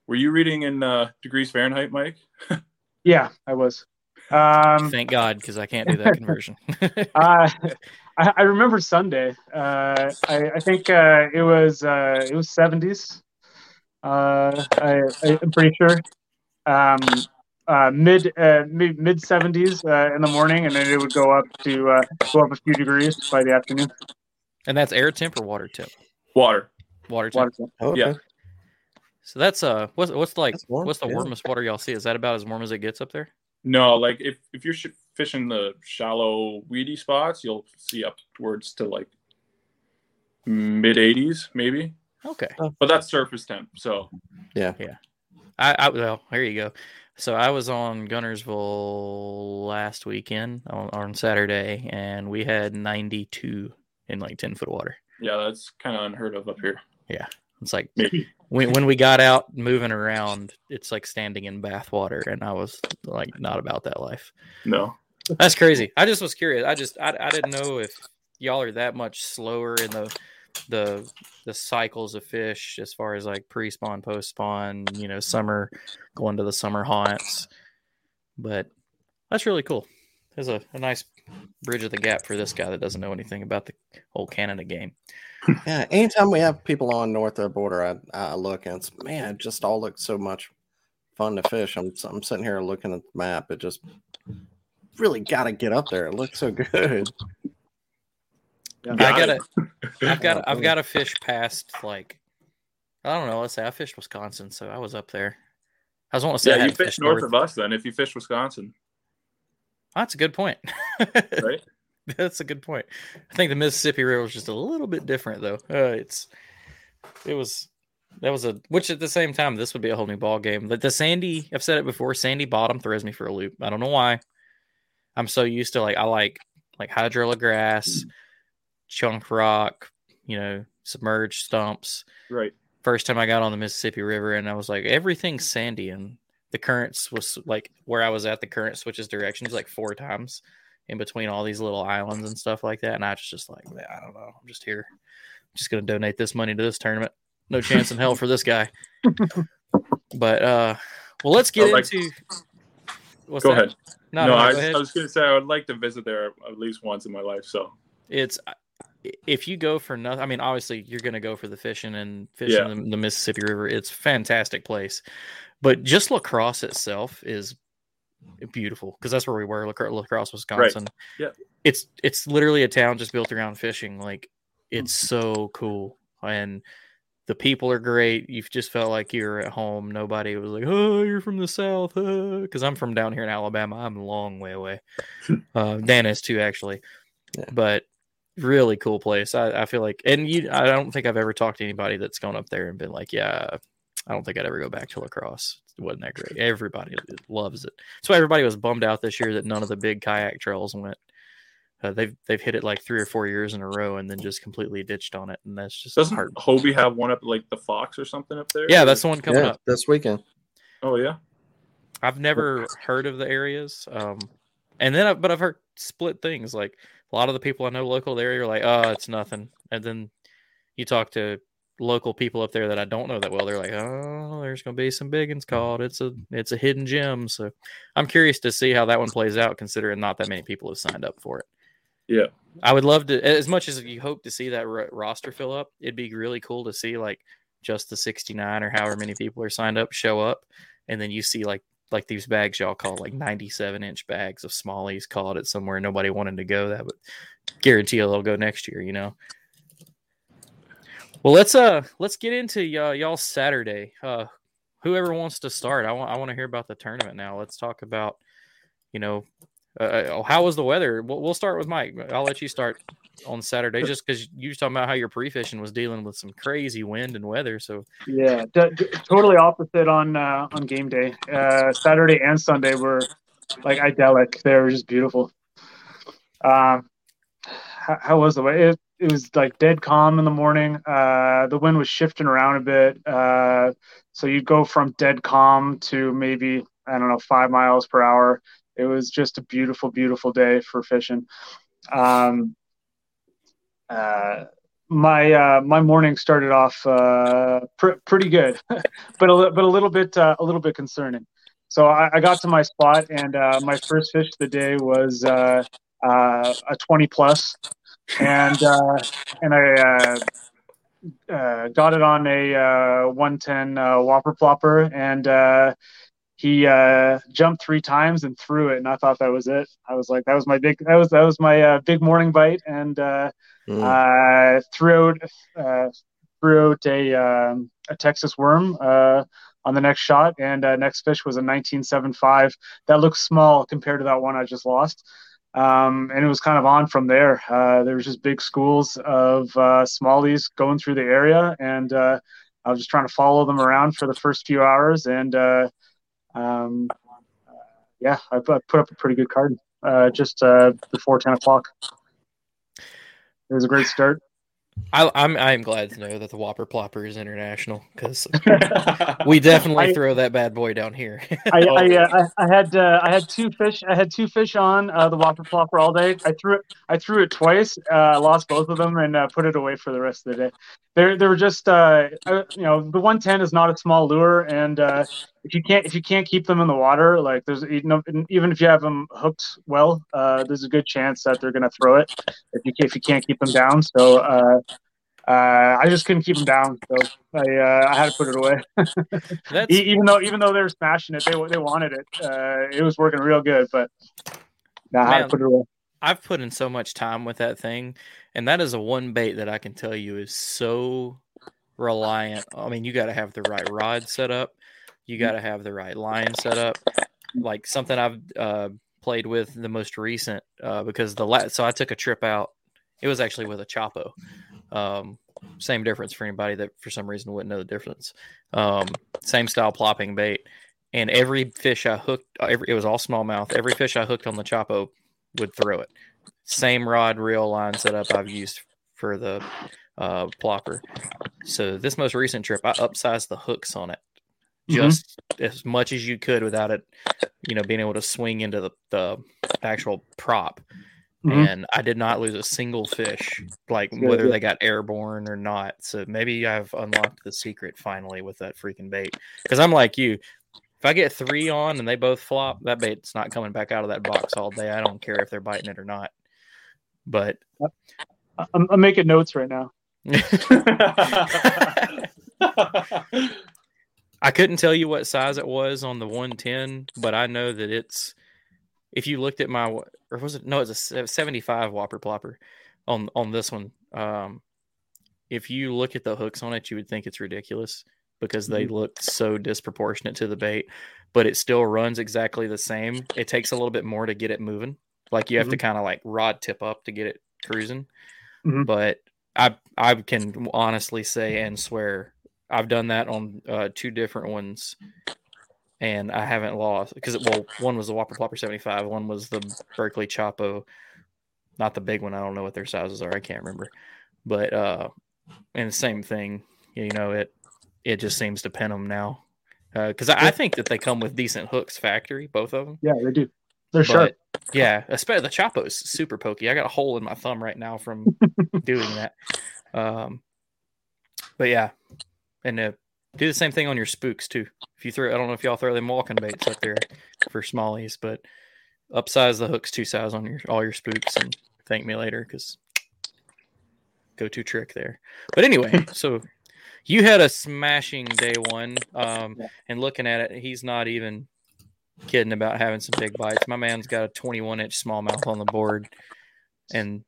S8: were you reading in uh, degrees Fahrenheit, Mike?
S7: Yeah, I was. Um,
S2: Thank God, because I can't do that conversion.
S7: uh, I, I remember Sunday. Uh, I, I think uh, it was uh, it was seventies. Uh, I, I'm pretty sure. Um, uh, mid uh, mid mid seventies uh, in the morning, and then it would go up to uh, go up a few degrees by the afternoon.
S2: and that's air temp or water temp?
S8: Water.
S2: Water temp.
S7: Water.
S3: Oh, Okay.
S8: Yeah.
S2: So that's uh, what's what's like
S3: warm,
S2: what's the
S3: yeah.
S2: warmest water y'all see? Is that about as warm as it gets up there?
S8: No, like if if you're sh- fishing the shallow weedy spots, you'll see upwards to like mid 80s maybe.
S2: Okay.
S8: But that's surface temp. So
S2: I, I well, here you go. So I was on Guntersville last weekend on, on Saturday, and we had 92 in like 10 foot water.
S8: yeah, that's kind of unheard of up here.
S2: Yeah, it's like when when we got out moving around, it's like standing in bath water, and I was like not about that life.
S8: No.
S2: That's crazy. I just was curious. I just I, I didn't know if y'all are that much slower in the the the cycles of fish as far as like pre spawn, post spawn, you know, summer going to the summer haunts. But that's really cool. There's a, a nice bridge of the gap for this guy that doesn't know anything about the whole Canada game.
S3: Yeah. Anytime we have people on north of the border, I, I look and it's man, it just all looks so much fun to fish. I'm I'm sitting here looking at the map. It just really got to get up there. It looks so good.
S2: I
S8: Got
S2: gotta
S8: it.
S2: I've got
S3: Yeah,
S2: I've got to fish past like I don't know. Let's say I fished Wisconsin, so I was up there. I was wanting to say
S8: Yeah, you fish
S2: fished
S8: north
S2: north.
S8: of us then if you fish Wisconsin,
S2: That's a good point.
S8: right?
S2: That's a good point. I think the Mississippi River was just a little bit different, though. Uh, it's it was that was a which at the same time this would be a whole new ball game. But the sandy, I've said it before, sandy bottom throws me for a loop. I don't know why. I'm so used to like I like like hydrilla grass, chunk rock, you know, submerged stumps.
S8: Right.
S2: First time I got on the Mississippi River, and I was like, everything's sandy, and the currents was like where I was at. The current switches directions like four times in between all these little islands and stuff like that. And I was just like, "Man, I don't know. I'm just here. I'm just gonna donate this money to this tournament. No chance in hell for this guy. but uh well let's get
S8: like-
S2: into what's
S8: Go
S2: that?
S8: ahead.
S2: No,
S8: No,
S2: no,
S8: I,
S2: ahead.
S8: I was going to say I would like to visit there at least once in my life. So
S2: it's if you go for nothing, I mean, obviously you're going to go for the fishing and fishing
S8: Yeah.
S2: the, the Mississippi River. It's a fantastic place, but just La Crosse itself is beautiful because that's where we were, Lac- La Crosse, Wisconsin.
S8: Yeah.
S2: it's it's literally a town just built around fishing. Like it's
S8: Mm-hmm.
S2: so cool, and the people are great. You've just felt like you're at home. Nobody was like, "Oh, you're from the south," because I'm from down here in Alabama. I'm a long way away. uh, Dan is too, actually,
S3: Yeah.
S2: but really cool place. I, I feel like, and you, I don't think I've ever talked to anybody that's gone up there and been like, yeah, I don't think I'd ever go back to La Crosse. It wasn't that great. Everybody loves it. That's why everybody was bummed out this year that none of the big kayak trails went. Uh, they've they've hit it like three or four years in a row and then just completely ditched on it, and that's just
S8: Doesn't
S2: hard.
S8: Hobie have one up like the Fox or something up there?
S2: Yeah, that's the one coming
S3: yeah,
S2: up.
S3: this weekend.
S8: Oh yeah.
S2: I've never heard of the areas, um, and then I, but I've heard split things. Like a lot of the people I know local there are like, "Oh, it's nothing," and then you talk to local people up there that I don't know that well. They're like, "Oh, there's going to be some big ones called. It's a it's a hidden gem." So I'm curious to see how that one plays out, considering not that many people have signed up for it.
S8: Yeah.
S2: I would love to, as much as you hope to see that ro- roster fill up. It'd be really cool to see like just the 69 or however many people are signed up show up, and then you see like like these bags y'all call like 97 inch bags of smallies called it somewhere nobody wanted to go that would guarantee they'll go next year you know? Well let's uh let's get into uh, y'all saturday. Uh whoever wants to start i want i want to hear about the tournament now. Let's talk about you know uh, how was the weather? We'll, we'll start with mike i'll let you start on saturday just because you were talking about how your pre-fishing was dealing with some crazy wind and weather so
S7: Yeah, d- d- totally opposite on uh, on game day. Uh, Saturday and Sunday were like idyllic. They were just beautiful. Um, how, how was the way? It, it was like dead calm in the morning. Uh, the wind was shifting around a bit, uh, so you'd go from dead calm to maybe I don't know five miles per hour. It was just a beautiful, beautiful day for fishing. Um, uh, my uh, my morning started off uh, pr- pretty good, but a li- but a little bit uh, a little bit concerning. So I, I got to my spot, and uh, my first fish of the day was uh, uh, a twenty plus, and uh, and I uh, uh, got it on a uh, one ten uh, whopper plopper, and uh, he uh, jumped three times and threw it, and I thought that was it. I was like, that was my big that was that was my big morning bite, and.
S3: Mm.
S7: uh, threw out uh, threw out a um, a Texas worm uh, on the next shot, and next fish was a 1975. That looks small compared to that one I just lost. Um, and it was kind of on from there. Uh, there was just big schools of uh, smallies going through the area, and uh, I was just trying to follow them around for the first few hours. And um, yeah, I put, I put up a pretty good card just before 10 o'clock. It was a great start.
S2: I, I'm I'm glad to know that the Whopper Plopper is international because we definitely
S7: I-
S2: throw that bad boy down here.
S7: I, I, uh, I, I had uh, I had two fish I had two fish on uh, the whopper plopper all day. I threw it I threw it twice, uh, lost both of them, and uh, put it away for the rest of the day. They they were just uh, uh, you know the 110 is not a small lure, and uh, if you can't if you can't keep them in the water, like there's you know even if you have them hooked well, uh, there's a good chance that they're gonna throw it if you if you can't keep them down. So. Uh, uh, I just couldn't keep them down, so I uh, I had to put it away.
S2: That's
S7: even though even though they were smashing it, they they wanted it. Uh, it was working real good, but nah, I had to put it away.
S2: I've put in so much time with that thing, and that is a one bait that I can tell you is so reliant. I mean, you got to have the right rod set up, you got to have the right line set up. Like something I've uh, played with the most recent uh, because the last so I took a trip out. It was actually with a Choppo. Um, same difference for anybody that for some reason wouldn't know the difference. Um, same style plopping bait, and every fish I hooked, every, it was all smallmouth. Every fish I hooked on the Choppo would throw it. Same rod, reel line setup I've used for the uh, plopper. So this most recent trip, I upsized the hooks on it
S7: Mhm.
S2: just as much as you could without it, you know, being able to swing into the, the actual prop.
S7: Mhm.
S2: And I did not lose a single fish, like
S7: Good,
S2: whether
S7: good.
S2: they got airborne or not. So maybe I've unlocked the secret finally with that freaking bait. Because I'm like you, if I get three on and they both flop, that bait's not coming back out of that box all day. I don't care if they're biting it or not. But
S7: I'm, I'm making notes right now.
S2: I couldn't tell you what size it was on the 110, but I know that it's. If you looked at my, or was it no? It's a 75 Whopper Plopper on on this one. Um, if you look at the hooks on it, you would think it's ridiculous because they look so disproportionate to the bait, but it still runs exactly the same. It takes a little bit more to get it moving. Like you have to kind of like rod tip up to get it cruising.
S7: Mhm.
S2: but I I can honestly say and swear I've done that on uh, two different ones, and I haven't lost because well, one was the Whopper Plopper seventy five, one was the Berkley Choppo, not the big one. I don't know what their sizes are. I can't remember, but uh, and the same thing. You know it it just seems to pin them now because I, I think that they come with decent hooks factory, both of them.
S7: Yeah, they do. They're sharp.
S2: Yeah, especially the Choppo's super pokey. I got a hole in my thumb right now from doing that. Um, but yeah, and uh, do the same thing on your spooks too. If you throw, I don't know if y'all throw them walking baits up there for smallies, but upsize the hooks two size on your all your spooks and thank me later because go to trick there. But anyway, so you had a smashing day one, um, and looking at it, he's not even kidding about having some big bites. My man's got a 21 inch smallmouth on the board, and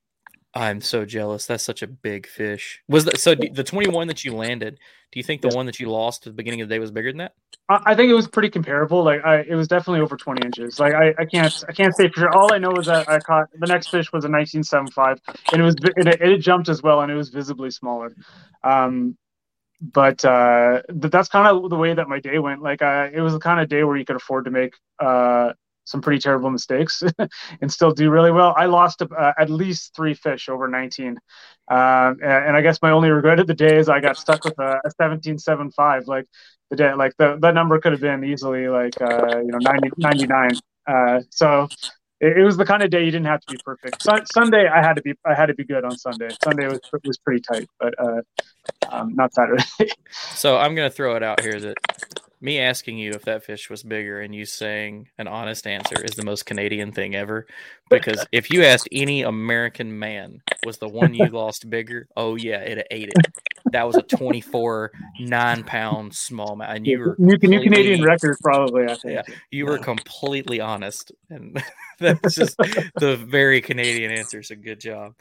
S2: I'm so jealous. That's such a big fish. Was that so? The 21 that you landed, do you think the one that you lost at the beginning of the day was bigger than that?
S7: I I think it was pretty comparable. Like I, it was definitely over 20 inches. Like I, I can't, I can't say for sure. All I know is that I caught the next fish was a 1975, and it was, vi- it, it jumped as well, and it was visibly smaller. Um, but uh, th- that's kind of the way that my day went. Like uh, it was the kind of day where you could afford to make uh, some pretty terrible mistakes and still do really well. I lost uh, at least three fish over 19, um, and, and I guess my only regret of the day is I got stuck with a, a 17.75. Like the day, like the that number could have been easily like uh, you know 90, 99. Uh, so it, it was the kind of day you didn't have to be perfect. Sun, Sunday I had to be I had to be good on Sunday. Sunday was was pretty tight, but uh, um, not Saturday.
S2: So I'm gonna throw it out here that me asking you if that fish was bigger and you saying an honest answer is the most Canadian thing ever. Because if you asked any American man, was the one you lost bigger? Oh yeah, it ate it. That was a 24 nine pound smallmouth, and you were
S7: new, new Canadian record probably. I think.
S2: Yeah, you were completely honest, and that's just the very Canadian answer. So good job.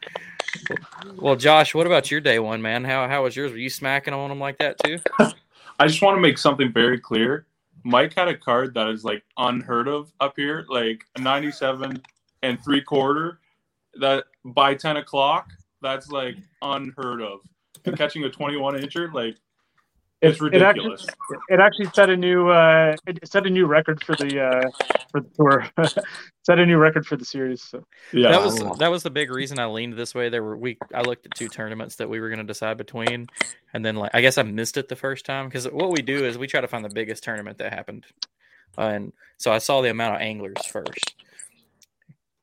S2: Well, Josh, what about your day one, man? How how was yours? Were you smacking on them like that too?
S8: I just want to make something very clear. Mike had a card that is like unheard of up here, like a 97 and three quarter. That by 10 o'clock, that's like unheard of. Catching a 21 incher, like it's
S7: It- it actually-
S8: ridiculous.
S7: It actually set a new uh, it set a new record for the uh, for the tour. set a new record for the series. So
S8: yeah,
S2: that was that was the big reason I leaned this way. There were we I looked at two tournaments that we were going to decide between, and then like I guess I missed it the first time because what we do is we try to find the biggest tournament that happened, uh, and so I saw the amount of anglers first,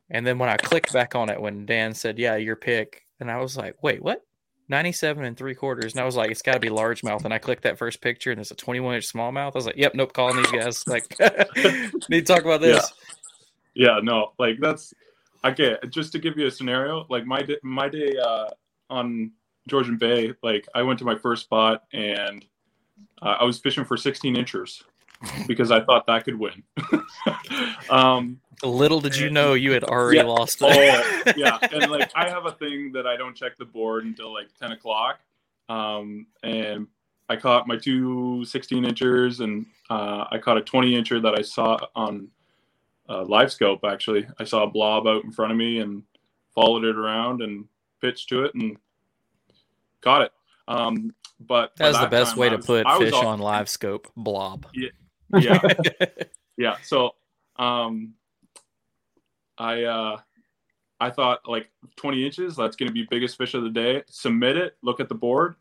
S2: and then when I clicked back on it when Dan said, "Yeah, your pick," and I was like, "Wait, what?" 97 and three quarters. And I was like, it's got to be largemouth. And I clicked that first picture and there's a 21 inch smallmouth. I was like, yep, nope, calling these guys. Like, need to talk about this.
S8: yeah no like that's okay just to give you a scenario like my day, my day uh on georgian bay like i went to my first spot and uh, i was fishing for 16 inchers because i thought that could win. Um
S2: Little did you know you had already
S8: yeah.
S2: lost
S8: oh yeah. And like i have a thing that i don't check the board until like 10 o'clock. Um and i caught my two 16 inchers and uh, i caught a 20 incher that i saw on uh, live scope actually. I saw a blob out in front of me and followed it around and pitched to it and caught it. Um but
S2: That's the best
S8: time,
S2: way
S8: I
S2: to put fish
S8: all-
S2: on live scope. Blob.
S8: yeah yeah yeah so um i uh i thought like 20 inches that's going to be biggest fish of the day submit it look at the board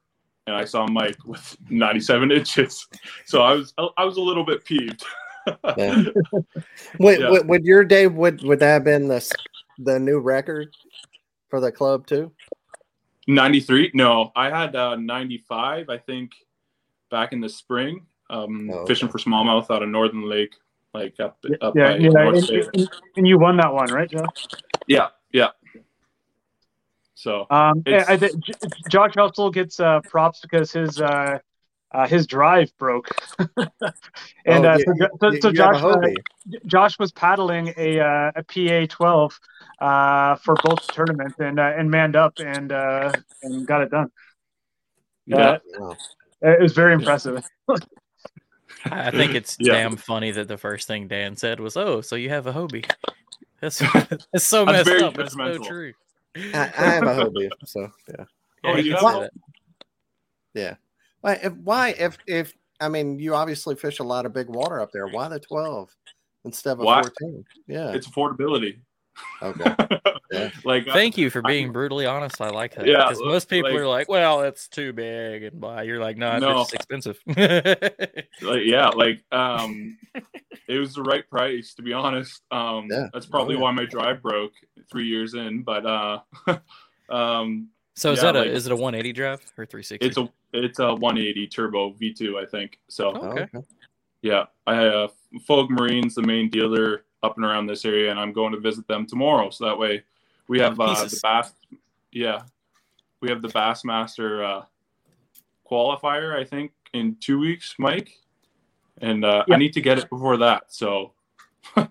S8: and i saw mike with 97 inches so i was i was a little bit peeved
S3: Yeah. Would,
S8: Yeah.
S3: would, would your day would would that have been the the new record for the club too?
S8: 93 no i had uh 95 i think back in the spring um
S3: Oh,
S8: fishing for smallmouth out of northern lake like up up
S7: yeah,
S8: by
S7: yeah,
S8: North
S7: and, and- and you won that one, right, Joe?
S8: yeah yeah so
S7: Um, I, I think Josh also gets uh, props because his uh, uh, his drive broke, and
S3: Oh,
S7: uh,
S3: you-
S7: so, so,
S3: you-
S7: so
S3: you
S7: Josh uh, Josh was paddling a uh, a PA twelve uh, for both tournaments and uh, and manned up and uh, and got it done.
S8: yeah
S7: Uh,
S3: Wow.
S7: it was very impressive.
S2: I think it's
S8: Yeah.
S2: damn funny that the first thing Dan said was, "Oh, so you have a Hobie." That's that's so messed up, but it's so true.
S3: I, I have a Hobie, so yeah.
S2: Oh, yeah,
S8: Oh,
S2: you
S8: you
S2: can
S8: have
S2: say.
S3: Yeah. Why? If, why? If if I mean, you obviously fish a lot of big water up there. Why the twelve instead of a
S8: Why?
S3: fourteen? Yeah.
S8: It's affordability.
S3: Okay. Yeah.
S8: like uh,
S2: Thank you for
S8: I-
S2: being brutally honest. I like that.
S8: Yeah,
S2: because most people
S8: like-
S2: are like, "Well, it's too big," and blah. You're like, "No,
S8: No.
S2: it's expensive."
S8: like yeah like um it was the right price to be honest um
S3: Yeah.
S8: that's probably
S3: Oh, yeah.
S8: why my drive broke three years in but uh um
S2: so is
S8: Yeah,
S2: that a
S8: like-
S2: is it a 180 drive or 360?
S8: it's a it's a 180 turbo v2 i think so
S2: Oh.
S3: Oh,
S2: Okay.
S3: okay.
S8: yeah i uh Fogue marines the main dealer up and around this area and i'm going to visit them tomorrow so that way we have uh, the bass yeah we have the bassmaster uh qualifier i think in two weeks mike and uh,
S7: Yeah.
S8: i need to get it before that so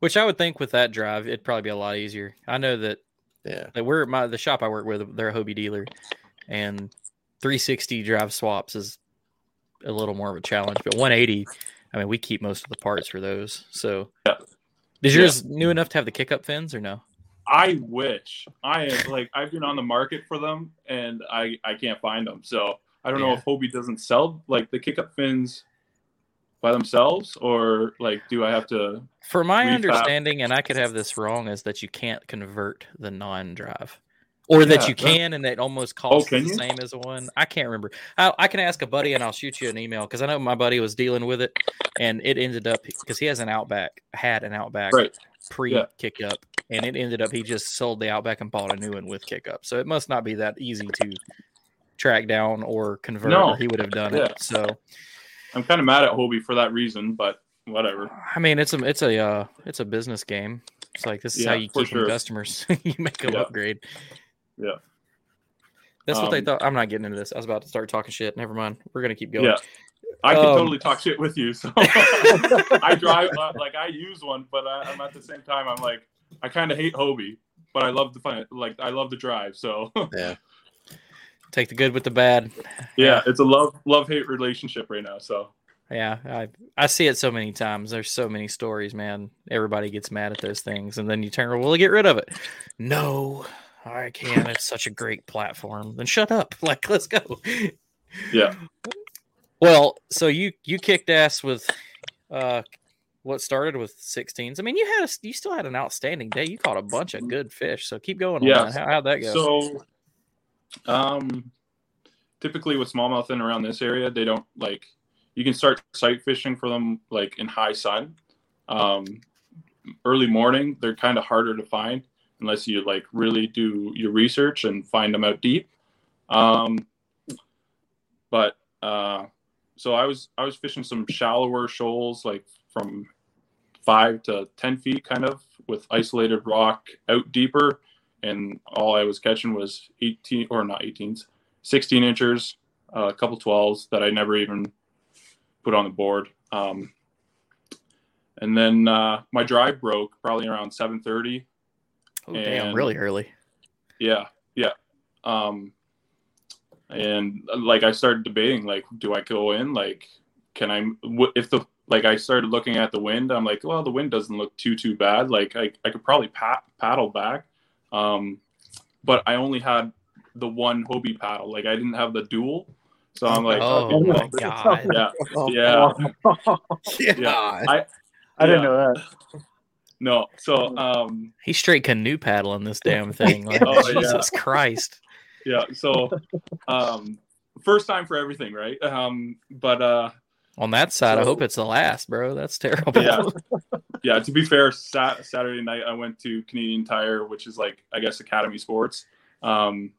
S2: Which I would think with that drive, it'd probably be a lot easier. I know that
S3: Yeah.
S2: like we're my the shop I work with, they're a Hobie dealer, and 360 drive swaps is a little more of a challenge. But 180, I mean, we keep most of the parts for those. So,
S8: Yeah.
S2: is
S8: Yeah.
S2: yours new enough to have the kick up fins or no?
S8: I wish I am like I've been on the market for them and I I can't find them. So I don't know if Hobie doesn't sell like the kick up fins by themselves or like do I have to
S2: For my
S8: Refab.
S2: understanding, and I could have this wrong, is that you can't convert the non-drive, or that
S8: Yeah,
S2: you
S8: that-
S2: can, and it almost costs
S8: can
S2: the
S8: you?
S2: same as one. I can't remember. I, I can ask a buddy, and I'll shoot you an email because I know my buddy was dealing with it, and it ended up because he has an Outback, had an Outback
S8: right?
S2: pre
S8: Yeah.
S2: kick up, and it ended up he just sold the Outback and bought a new one with kick up. So it must not be that easy to track down or convert,
S8: No.
S2: or he would have done
S8: Yeah.
S2: it. So
S8: I'm kind of mad at Hobie for that reason, but whatever.
S2: I mean, it's a it's a uh, it's a business game. It's like this is how you keep your
S8: sure.
S2: customers. you make them
S8: Yeah.
S2: upgrade.
S8: Yeah.
S2: That's what they
S8: Um,
S2: thought. I'm not getting into this. I was about to start talking shit. Never mind. We're gonna keep going.
S8: Yeah. I can
S2: Um,
S8: totally talk shit with you. So I drive uh, like I use one, but I, I'm at the same time I'm like I kind of hate Hobie, but I love the fun. Like I love the drive. So
S3: Yeah.
S2: Take the good with the bad.
S8: yeah, it's a love love hate relationship right now. So
S2: Yeah, I I see it so many times. There's so many stories, man. Everybody gets mad at those things, and then you turn, well, get rid of it. No, I can't. It's such a great platform. Then shut up. Like, let's go.
S8: yeah,
S2: Well, so you you kicked ass with uh what started with 16s. I mean, you had a you still had an outstanding day. You caught a bunch of good fish. So keep going
S8: Yeah.
S2: that. How, how'd that go?
S8: So, um, typically with smallmouth in around this area, they don't like. You can start sight fishing for them like in high sun. Um, early morning, they're kind of harder to find unless you like really do your research and find them out deep. Um, but uh, so I was I was fishing some shallower shoals like from five to ten feet, kind of with isolated rock out deeper and all I was catching was 18 or not 18s, 16 inchers, uh, a couple 12s that I never even put on the board. Um, and then uh, my drive broke probably around 7:30.
S2: Oh, damn, really early.
S8: Yeah, yeah. Um, and like I started debating, like, do I go in? Like, can I? If the like I started looking at the wind, I'm like, well, the wind doesn't look too too bad. Like I, I could probably pat, paddle back. Um, but I only had the one Hobie paddle. Like I didn't have the dual. So I'm like,
S2: oh
S8: okay,
S2: my god.
S8: yeah,
S3: Oh,
S8: yeah,
S3: yeah.
S8: yeah. I
S7: I didn't
S8: yeah.
S7: know that.
S8: No. So um,
S2: He's straight canoe paddling this damn thing. Like,
S8: Oh, yeah.
S2: Jesus Christ.
S8: yeah. So um, first time for everything, right? Um, but uh,
S2: On that side, I hope it's the last, bro. That's terrible.
S8: yeah yeah to be fair sat- saturday night i went to canadian tire which is like i guess academy sports um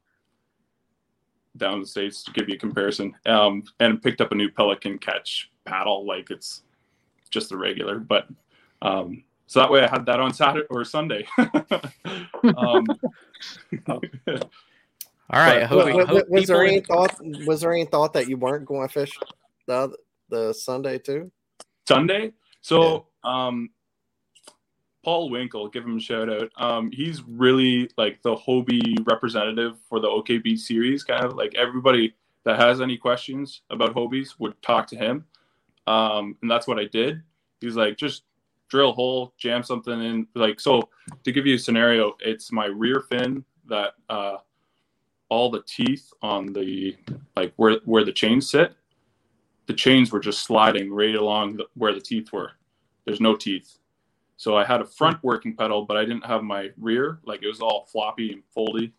S8: down in the states to give you a comparison um and picked up a new pelican catch paddle like it's just the regular but um so that way i had that on saturday or sunday um
S2: All right.
S8: But-
S2: hope,
S3: Was, was- was there any thought? Was there any thought that you weren't going to fish the the Sunday too?
S8: Sunday. So, um, Paul Winkle, give him a shout out. Um, he's really like the Hobie representative for the OKB series. Kind of like everybody that has any questions about Hobies would talk to him, um, and that's what I did. He's like, just drill hole, jam something in. Like so, to give you a scenario, it's my rear fin that uh, all the teeth on the like where where the chains sit, the chains were just sliding right along the, where the teeth were. There's no teeth. So I had a front working pedal, but I didn't have my rear. Like it was all floppy and foldy.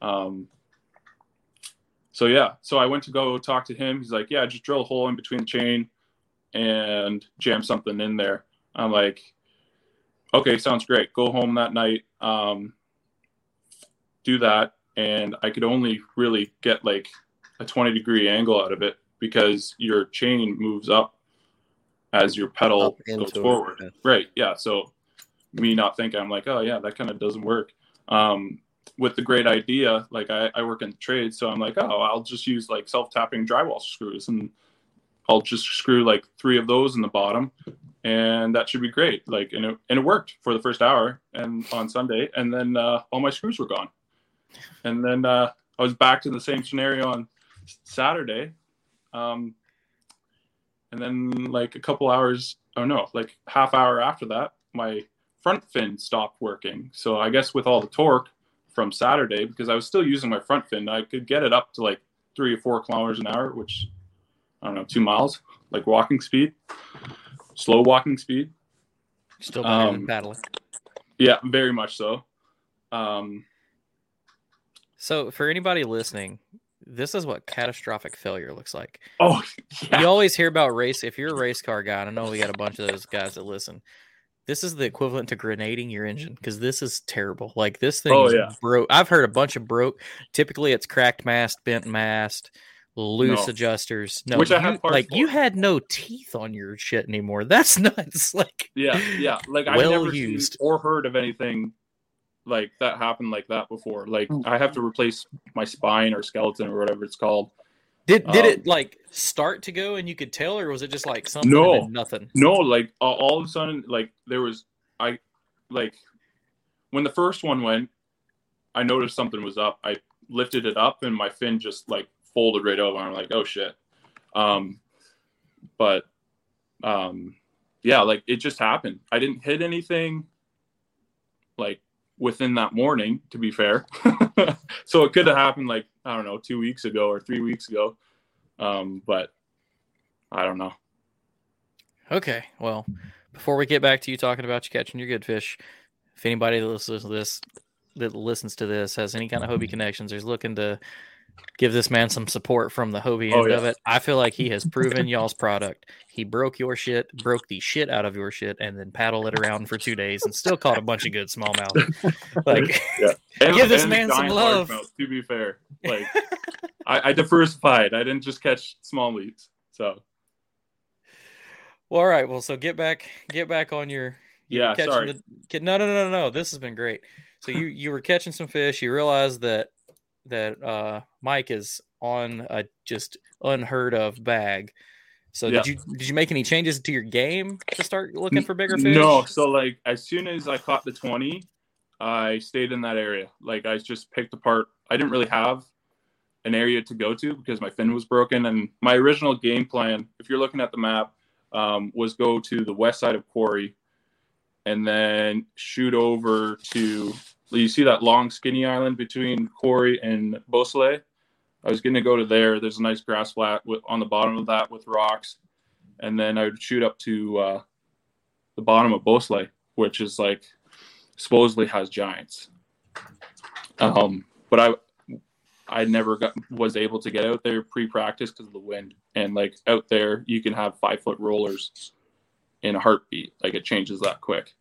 S8: Um, so yeah, so I went to go talk to him. He's like, "Yeah, just drill a hole in between the chain and jam something in there." I'm like, "Okay, sounds great." Go home that night, um, do that, and I could only really get like a 20 degree angle out of it because your chain moves up as your pedal goes
S3: into it,
S8: forward. Right. Yeah. So me not thinking, I'm like, oh yeah, that kind of doesn't work. Um, with the great idea, like I, I work in trade, so I'm like, oh, I'll just use like self-tapping drywall screws and I'll just screw like three of those in the bottom and that should be great. Like, and it, and it worked for the first hour and on Sunday and then uh, all my screws were gone. And then uh, I was back to the same scenario on Saturday. Um, and then like a couple hours, oh no, like half hour after that, my front fin stopped working. So I guess with all the torque from Saturday, because I was still using my front fin, I could get it up to like three or four kilometers an hour, which I don't know, two miles, like walking speed, slow walking speed.
S2: Still better
S8: Um,
S2: paddling.
S8: Yeah, very much so. Um,
S2: So for anybody listening, this is what catastrophic failure looks like.
S8: oh, yeah.
S2: You always hear about race. If you're a race car guy, and I know we got a bunch of those guys that listen. This is the equivalent to grenading your engine because this is terrible. Like this thing
S8: Oh, yeah.
S2: broke. I've heard a bunch of broke. Typically, it's cracked mast, bent mast, loose
S8: No.
S2: adjusters. No,
S8: Which I have parts
S2: like you had no teeth on your shit anymore. That's nuts. Like
S8: Yeah, yeah. Like
S2: I've
S8: never
S2: used.
S8: seen or heard of anything like that happened like that before. Like I have to replace my spine or skeleton or whatever it's called.
S2: Did did
S8: Um,
S2: it like start to go and you could tell, or was it just like something
S8: No.
S2: and nothing?
S8: No, like all, all of a sudden, like there was I like when the first one went, I noticed something was up. I lifted it up and my fin just like folded right over. I'm like, oh shit. Um, but um, yeah, like it just happened. I didn't hit anything like within that morning, to be fair. so it could have happened like I don't know, two weeks ago or three weeks ago. Um, but I don't know.
S2: Okay, well, before we get back to you talking about you catching your good fish, if anybody that listens to this that listens to this has any kind of Hobie connections or is looking to give this man some support from the Hobie
S8: Oh,
S2: end of it, I feel like he has proven y'all's product. He broke your shit, broke the shit out of your shit, and then paddled it around for two days and still caught a bunch of good smallmouth. Like,
S8: yeah. And,
S2: Give this man some love.
S8: largemouth, to be fair, like I, I diversified. I didn't just catch small meats. So
S2: well, all right, well, so get back, get back on your
S8: Yeah,
S2: catching
S8: sorry.
S2: The, no, no, no, no, no. This has been great. So you you were catching some fish. You realized that that uh, Mike is on a just unheard of bag. So
S8: Yeah.
S2: did you did you make any changes to your game to start looking for bigger fish?
S8: no. So like as soon as I caught the twenty, I stayed in that area. Like I just picked apart. I didn't really have an area to go to because my fin was broken. And my original game plan, if you're looking at the map, um, was go to the west side of Quarry and then shoot over to you see that long skinny island between Quarry and Beausoleil. I was going to go to there. There's a nice grass flat with, on the bottom of that with rocks, and then I would shoot up to uh, the bottom of Beausoleil, which is like supposedly has giants. Um, but I I never got was able to get out there pre-practice because of the wind, and like out there you can have five foot rollers in a heartbeat. Like it changes that quick.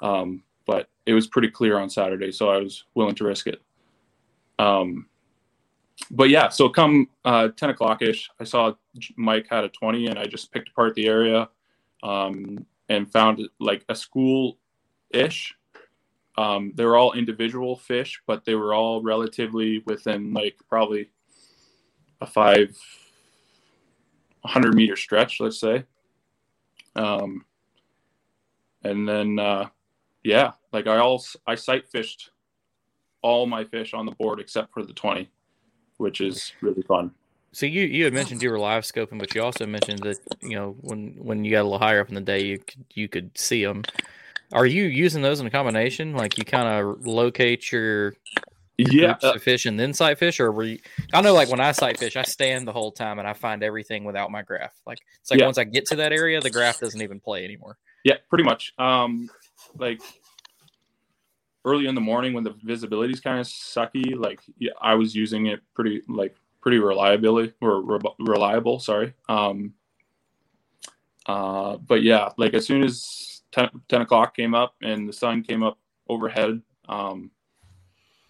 S8: Um, but it was pretty clear on Saturday, so I was willing to risk it. Um, but yeah, so come uh, 10 o'clock ish, I saw Mike had a 20 and I just picked apart the area um, and found like a school ish. Um, they were all individual fish, but they were all relatively within like probably a five, 100 meter stretch, let's say. Um, and then, uh, yeah, like I all I sight fished all my fish on the board except for the 20 which is really fun.
S2: So you you had mentioned you were live scoping, but you also mentioned that you know when when you got a little higher up in the day, you could, you could see them. Are you using those in a combination? Like you kind of locate your
S8: Yeah, uh,
S2: fish and then sight fish, or were you? I know, like when I sight fish, I stand the whole time and I find everything without my graph. Like it's like
S8: Yeah.
S2: once I get to that area, the graph doesn't even play anymore.
S8: Yeah, pretty much. Um, like early in the morning when the visibility is kind of sucky, like yeah, I was using it pretty like pretty reliably or re- reliable. Sorry. Um, uh, but yeah, like as soon as 10, 10 o'clock came up and the sun came up overhead, um,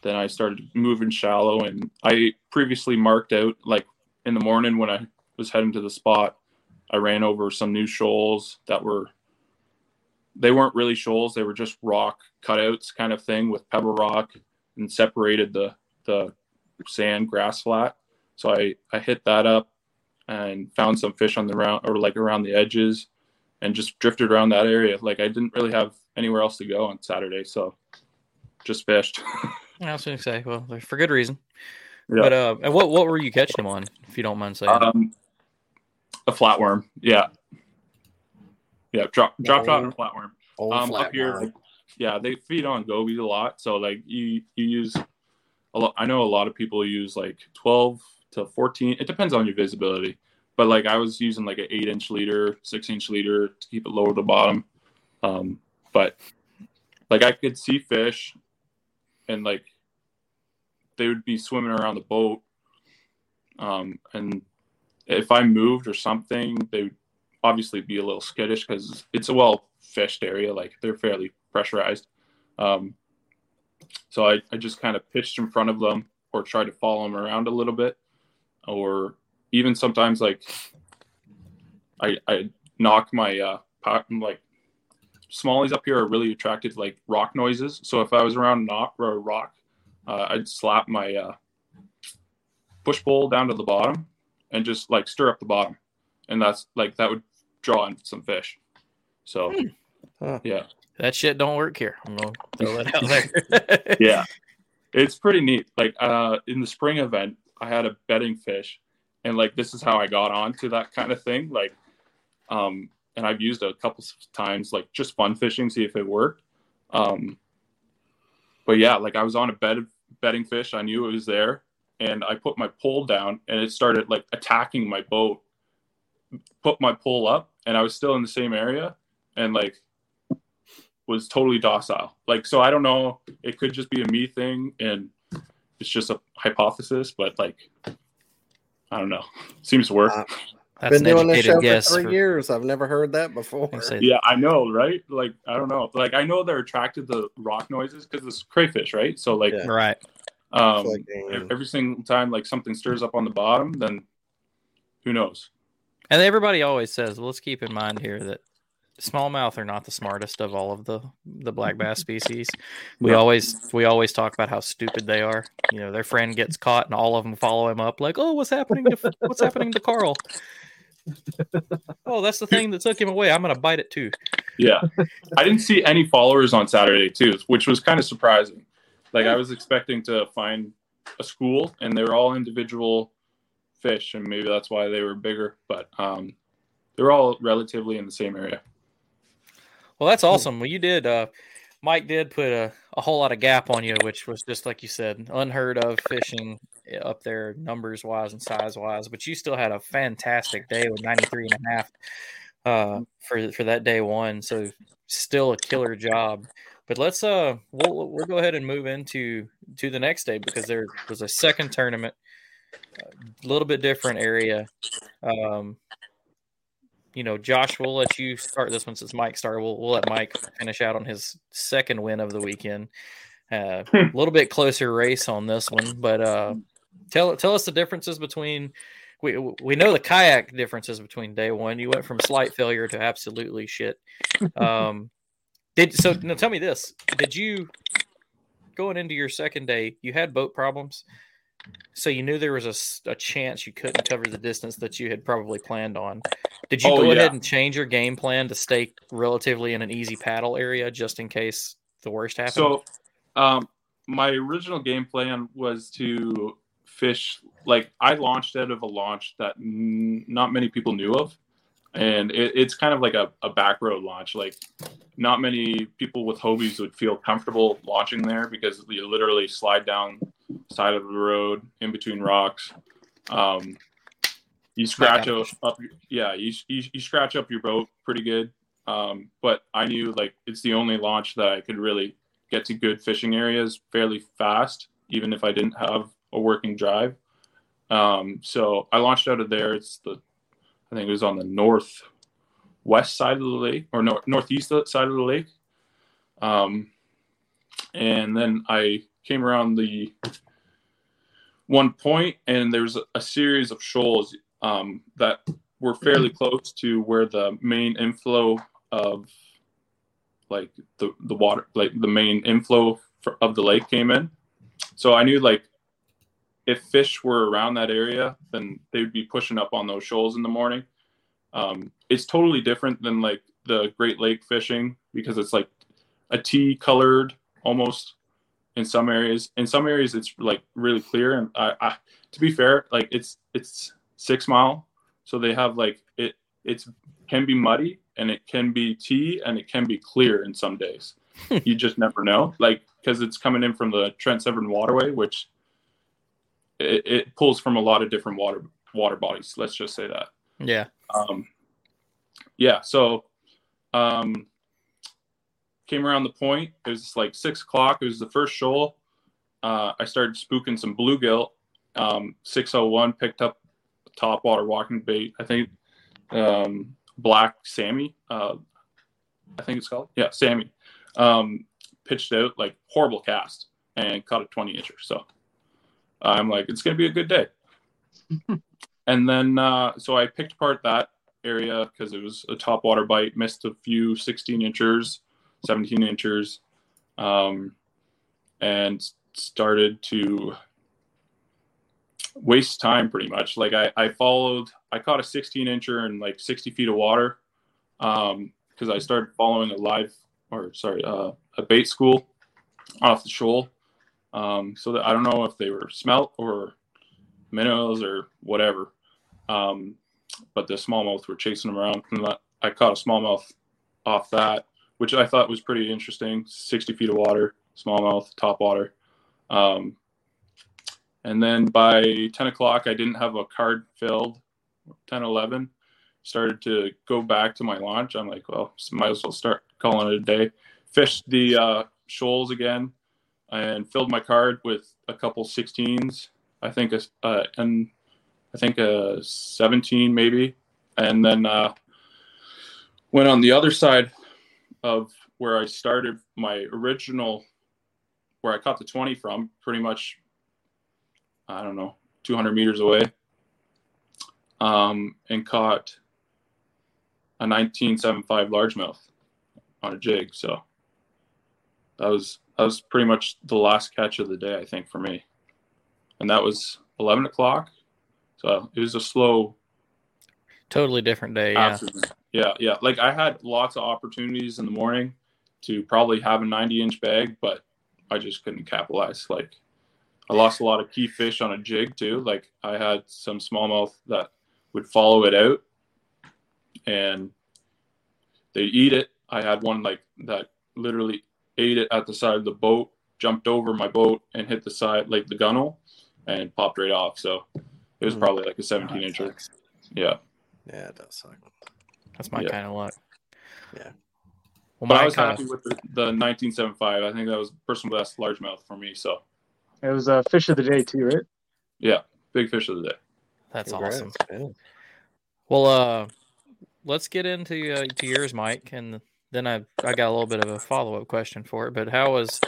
S8: then I started moving shallow. And I previously marked out like in the morning when I was heading to the spot, I ran over some new shoals that were they weren't really shoals they were just rock cutouts kind of thing with pebble rock and separated the the sand grass flat so i i hit that up and found some fish on the round or like around the edges and just drifted around that area like i didn't really have anywhere else to go on saturday so just fished
S2: I was to say, well, for good reason.
S8: Yeah.
S2: But uh, what what were you catching them on, if you don't mind saying?
S8: um a flatworm yeah yeah drop drop shot and a flatworm
S3: Old
S8: um,
S3: flat
S8: up here, like, yeah, they feed on gobies a lot. So like you you use a lot. I know a lot of people use like twelve to fourteen. It depends on your visibility, but like I was using like an eight inch leader, six inch leader to keep it lower to the bottom. Um, but like I could see fish, and like they would be swimming around the boat. Um, and if I moved or something, they would obviously be a little skittish because it's a well fished area. Like they're fairly pressurized. Um, so I, I just kind of pitched in front of them or tried to follow them around a little bit. Or even sometimes like I, I knock my, uh, po- like smallies up here are really attracted to like rock noises. So if I was around knock or a rock, uh, I'd slap my, uh, push pole down to the bottom and just like stir up the bottom. And that's like, that would draw in some fish. So
S3: Huh.
S8: yeah,
S2: that shit don't work here. I'm gonna throw that out there.
S8: yeah, it's pretty neat. Like uh, in the spring event, I had a bedding fish, and like this is how I got onto that kind of thing. Like, um, and I've used it a couple of times, like just fun fishing, see if it worked. Um, but yeah, like I was on a bed of bedding fish. I knew it was there, and I put my pole down, and it started like attacking my boat. Put my pole up, and I was still in the same area, and like was totally docile. Like, so I don't know. It could just be a me thing, and it's just a hypothesis. But like, I don't know. Seems to work.
S3: Uh,
S2: That's
S3: Been
S2: an
S3: doing this show for three
S2: for-
S3: years. I've never heard that before.
S2: I
S8: yeah, I know, right? Like, I don't know. Like, I know they're attracted to rock noises because it's crayfish, right? So like,
S3: Yeah.
S2: Right.
S8: um,
S3: Clicking
S8: ev-
S3: and-
S8: every single time like something stirs up on the bottom, then who knows?
S2: And everybody always says, well, let's keep in mind here that smallmouth are not the smartest of all of the the black bass species. We
S8: Yeah.
S2: always we always talk about how stupid they are. You know, their friend gets caught and all of them follow him up like, "Oh, what's happening to what's happening to Carl?" oh, that's the thing that took him away. I'm gonna bite it too.
S8: Yeah, I didn't see any followers on Saturday too, which was kind of surprising. Like I was expecting to find a school, and they're all individual fish, and maybe that's why they were bigger. But um, they were all relatively in the same area.
S2: Well, that's awesome. Well, you did. Uh, Mike did put a, a whole lot of gap on you, which was just like you said, unheard of fishing up there, numbers wise and size wise. But you still had a fantastic day with 93 and a half uh, for for that day one. So still a killer job. But let's uh we'll we'll go ahead and move into to the next day because there was a second tournament, a little bit different area. Um, you know, Josh, we'll let you start this one since Mike started. We'll, we'll let Mike finish out on his second win of the weekend. Uh, a little bit closer race on this one, but uh, tell tell us the differences between. We we know the kayak differences between day one. You went from slight failure to absolutely shit. Um, did so? Now tell me this: Did you going into your second day? You had boat problems. So you knew there was a chance you couldn't cover the distance that you had probably planned on. Did you
S8: Oh,
S2: go
S8: yeah.
S2: ahead and change your game plan to stay relatively in an easy paddle area just in case the worst happened?
S8: So, um, my original game plan was to fish like I launched out of a launch that n- not many people knew of, and it, it's kind of like a, a back road launch. Like not many people with Hobies would feel comfortable launching there because you literally slide down side of the road in between rocks. Um, you scratch up, up yeah, you, you, you scratch up your boat pretty good. Um, but I knew like it's the only launch that I could really get to good fishing areas fairly fast, even if I didn't have a working drive. Um, so I launched out of there. It's the, I think it was on the northwest side of the lake or nor- northeast side of the lake. Um, and then I came around the one point, and there's a, a series of shoals um, that were fairly close to where the main inflow of like the the water like the main inflow for, of the lake came in so i knew like if fish were around that area then they would be pushing up on those shoals in the morning um, it's totally different than like the great lake fishing because it's like a tea colored almost in some areas in some areas it's like really clear and I, I to be fair like it's it's six mile so they have like it it's can be muddy and it can be tea and it can be clear in some days. you just never know, like because it's coming in from the Trent Severn Waterway, which it, it, pulls from a lot of different water water bodies. Let's just say that.
S2: Yeah.
S8: Um, yeah. So, um, came around the point. It was like six o'clock. It was the first shoal. Uh, I started spooking some bluegill. Um, 601 picked up top water walking bait. I think um, black Sammy. Uh, I think it's called. Yeah, Sammy. Um, pitched out like horrible cast and caught a 20 incher. So I'm like, it's gonna be a good day. and then uh, so I picked apart that area because it was a top water bite. Missed a few 16 inchers, 17 inchers, um, and started to waste time pretty much. Like I, I followed, I caught a 16 incher in like 60 feet of water because um, I started following a live or sorry, uh, a bait school off the shoal. Um, so that I don't know if they were smelt or minnows or whatever. Um, but the smallmouth were chasing them around. And I caught a smallmouth off that, which I thought was pretty interesting. 60 feet of water, smallmouth, top water. Um, and then by 10 o'clock, I didn't have a card filled. 10, 11, started to go back to my launch. I'm like, well, might as well start calling it a day. Fished the uh, shoals again and filled my card with a couple 16s. I think a, uh, and I think a 17 maybe, and then uh, went on the other side of where I started my original, where I caught the 20 from, pretty much I don't know, 200 meters away, um, and caught a 1975 largemouth on a jig. So that was that was pretty much the last catch of the day, I think, for me. And that was 11 o'clock. So it was a slow,
S2: totally different day. Yeah.
S8: Yeah. Yeah. Like I had lots of opportunities in the morning to probably have a 90 inch bag, but I just couldn't capitalize. Like I lost a lot of key fish on a jig too. Like I had some smallmouth that would follow it out and they eat it. I had one like that literally ate it at the side of the boat, jumped over my boat and hit the side like the gunnel and popped right off. So it was hmm. probably like a 17 oh, incher. Yeah.
S3: Yeah, it does suck.
S2: That's my yeah. kind of luck.
S3: Yeah.
S8: Well, but I was happy of... with the, the 1975. I think that was personal best largemouth for me. So
S7: it was a fish of the day too, right?
S8: Yeah, big fish of the day.
S2: That's Congrats. awesome. Yeah. Well, uh, let's get into uh, to yours, Mike, and then I I got a little bit of a follow up question for it. But how was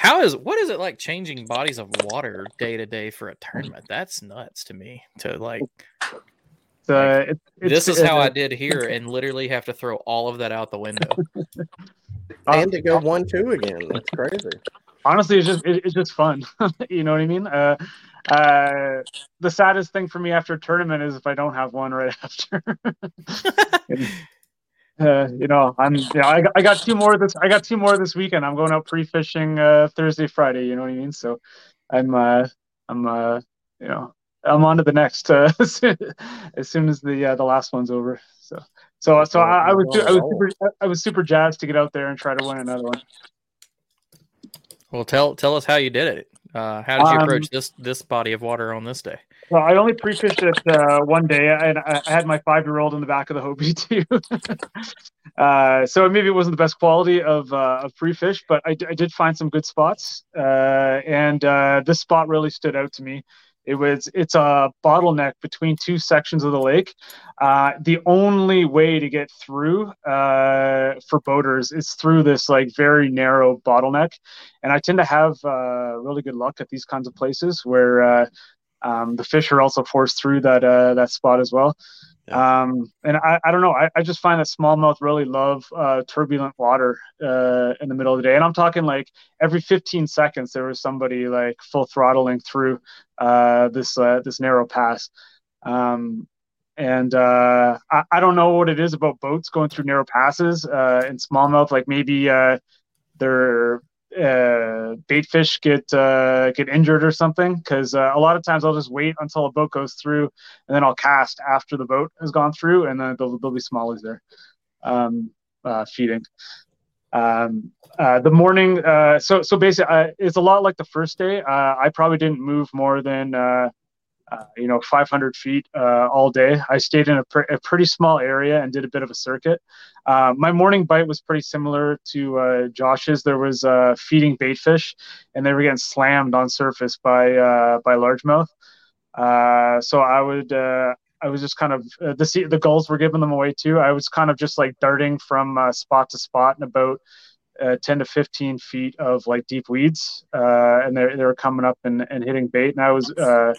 S2: how is what is it like changing bodies of water day to day for a tournament? That's nuts to me. To like,
S7: uh, it,
S2: this is how I did here, and literally have to throw all of that out the window.
S3: and to go one two again. That's crazy
S7: honestly, it's just it, it's just fun. you know what I mean? Uh, uh, the saddest thing for me after a tournament is if I don't have one right after. Uh, you know, I'm you know, I got, I got two more this I got two more this weekend. I'm going out pre fishing uh, Thursday, Friday. You know what I mean? So I'm uh, I'm uh, you know, I'm on to the next uh, as soon as the uh, the last one's over. So so so I, I was I was super, I was super jazzed to get out there and try to win another one.
S2: Well, tell tell us how you did it. Uh, how did you
S7: Um,
S2: approach this this body of water on this day?
S7: Well, I only pre-fished it uh, one day, and I, had my five-year-old in the back of the Hobie too. uh, so maybe it wasn't the best quality of uh, of pre-fish, but I, I did find some good spots, uh, and uh, this spot really stood out to me. It was it's a bottleneck between two sections of the lake. Uh, the only way to get through for boaters is through this like very narrow bottleneck, and I tend to have really good luck at these kinds of places where um, the fish are also forced through that uh, that spot as well. Um, and I, I don't know. I, I just find that smallmouth really love uh, turbulent water uh, in the middle of the day. And I'm talking like every 15 seconds there was somebody like full throttling through uh, this uh, this narrow pass. Um, and uh, I, I don't know what it is about boats going through narrow passes uh, in smallmouth. Like maybe uh, they're uh, bait fish get uh, get injured or something because uh, a lot of times I'll just wait until a boat goes through and then I'll cast after the boat has gone through and then there'll, there'll be smallies there um, uh, feeding. Um, uh, the morning, uh, so so basically, it's a lot like the first day. I probably didn't move more than uh, you know 500 feet uh, all day. I stayed in a, pr- a pretty small area and did a bit of a circuit. Uh, my morning bite was pretty similar to uh, Josh's. There was uh, feeding bait fish, and they were getting slammed on surface by uh, by largemouth. So I would I was just kind of the sea- the gulls were giving them away too. I was kind of just like darting from spot to spot in about uh, 10 to 15 feet of like deep weeds, uh, and they they were coming up and, and hitting bait, and I was uh,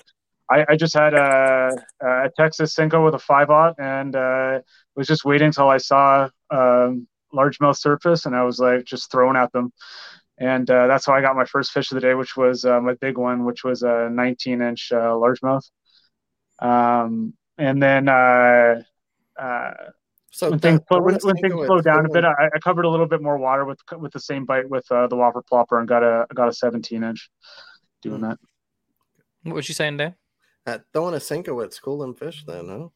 S7: I, I just had a, a Texas Cinco with a five aught and uh, was just waiting until I saw um, largemouth surface, and I was like just throwing at them. And uh, that's how I got my first fish of the day, which was uh, my big one, which was a 19 inch uh, largemouth. Um, and then uh, uh,
S3: So
S7: when things,
S3: that-
S7: slow, when, when things
S3: of
S7: slowed down a bit, I, I covered a little bit more water with with the same bite with uh, the whopper plopper and got a got a 17 inch doing that.
S2: What was you saying, Dan?
S3: Uh, throwing a Cinco at schooling fish, then, huh?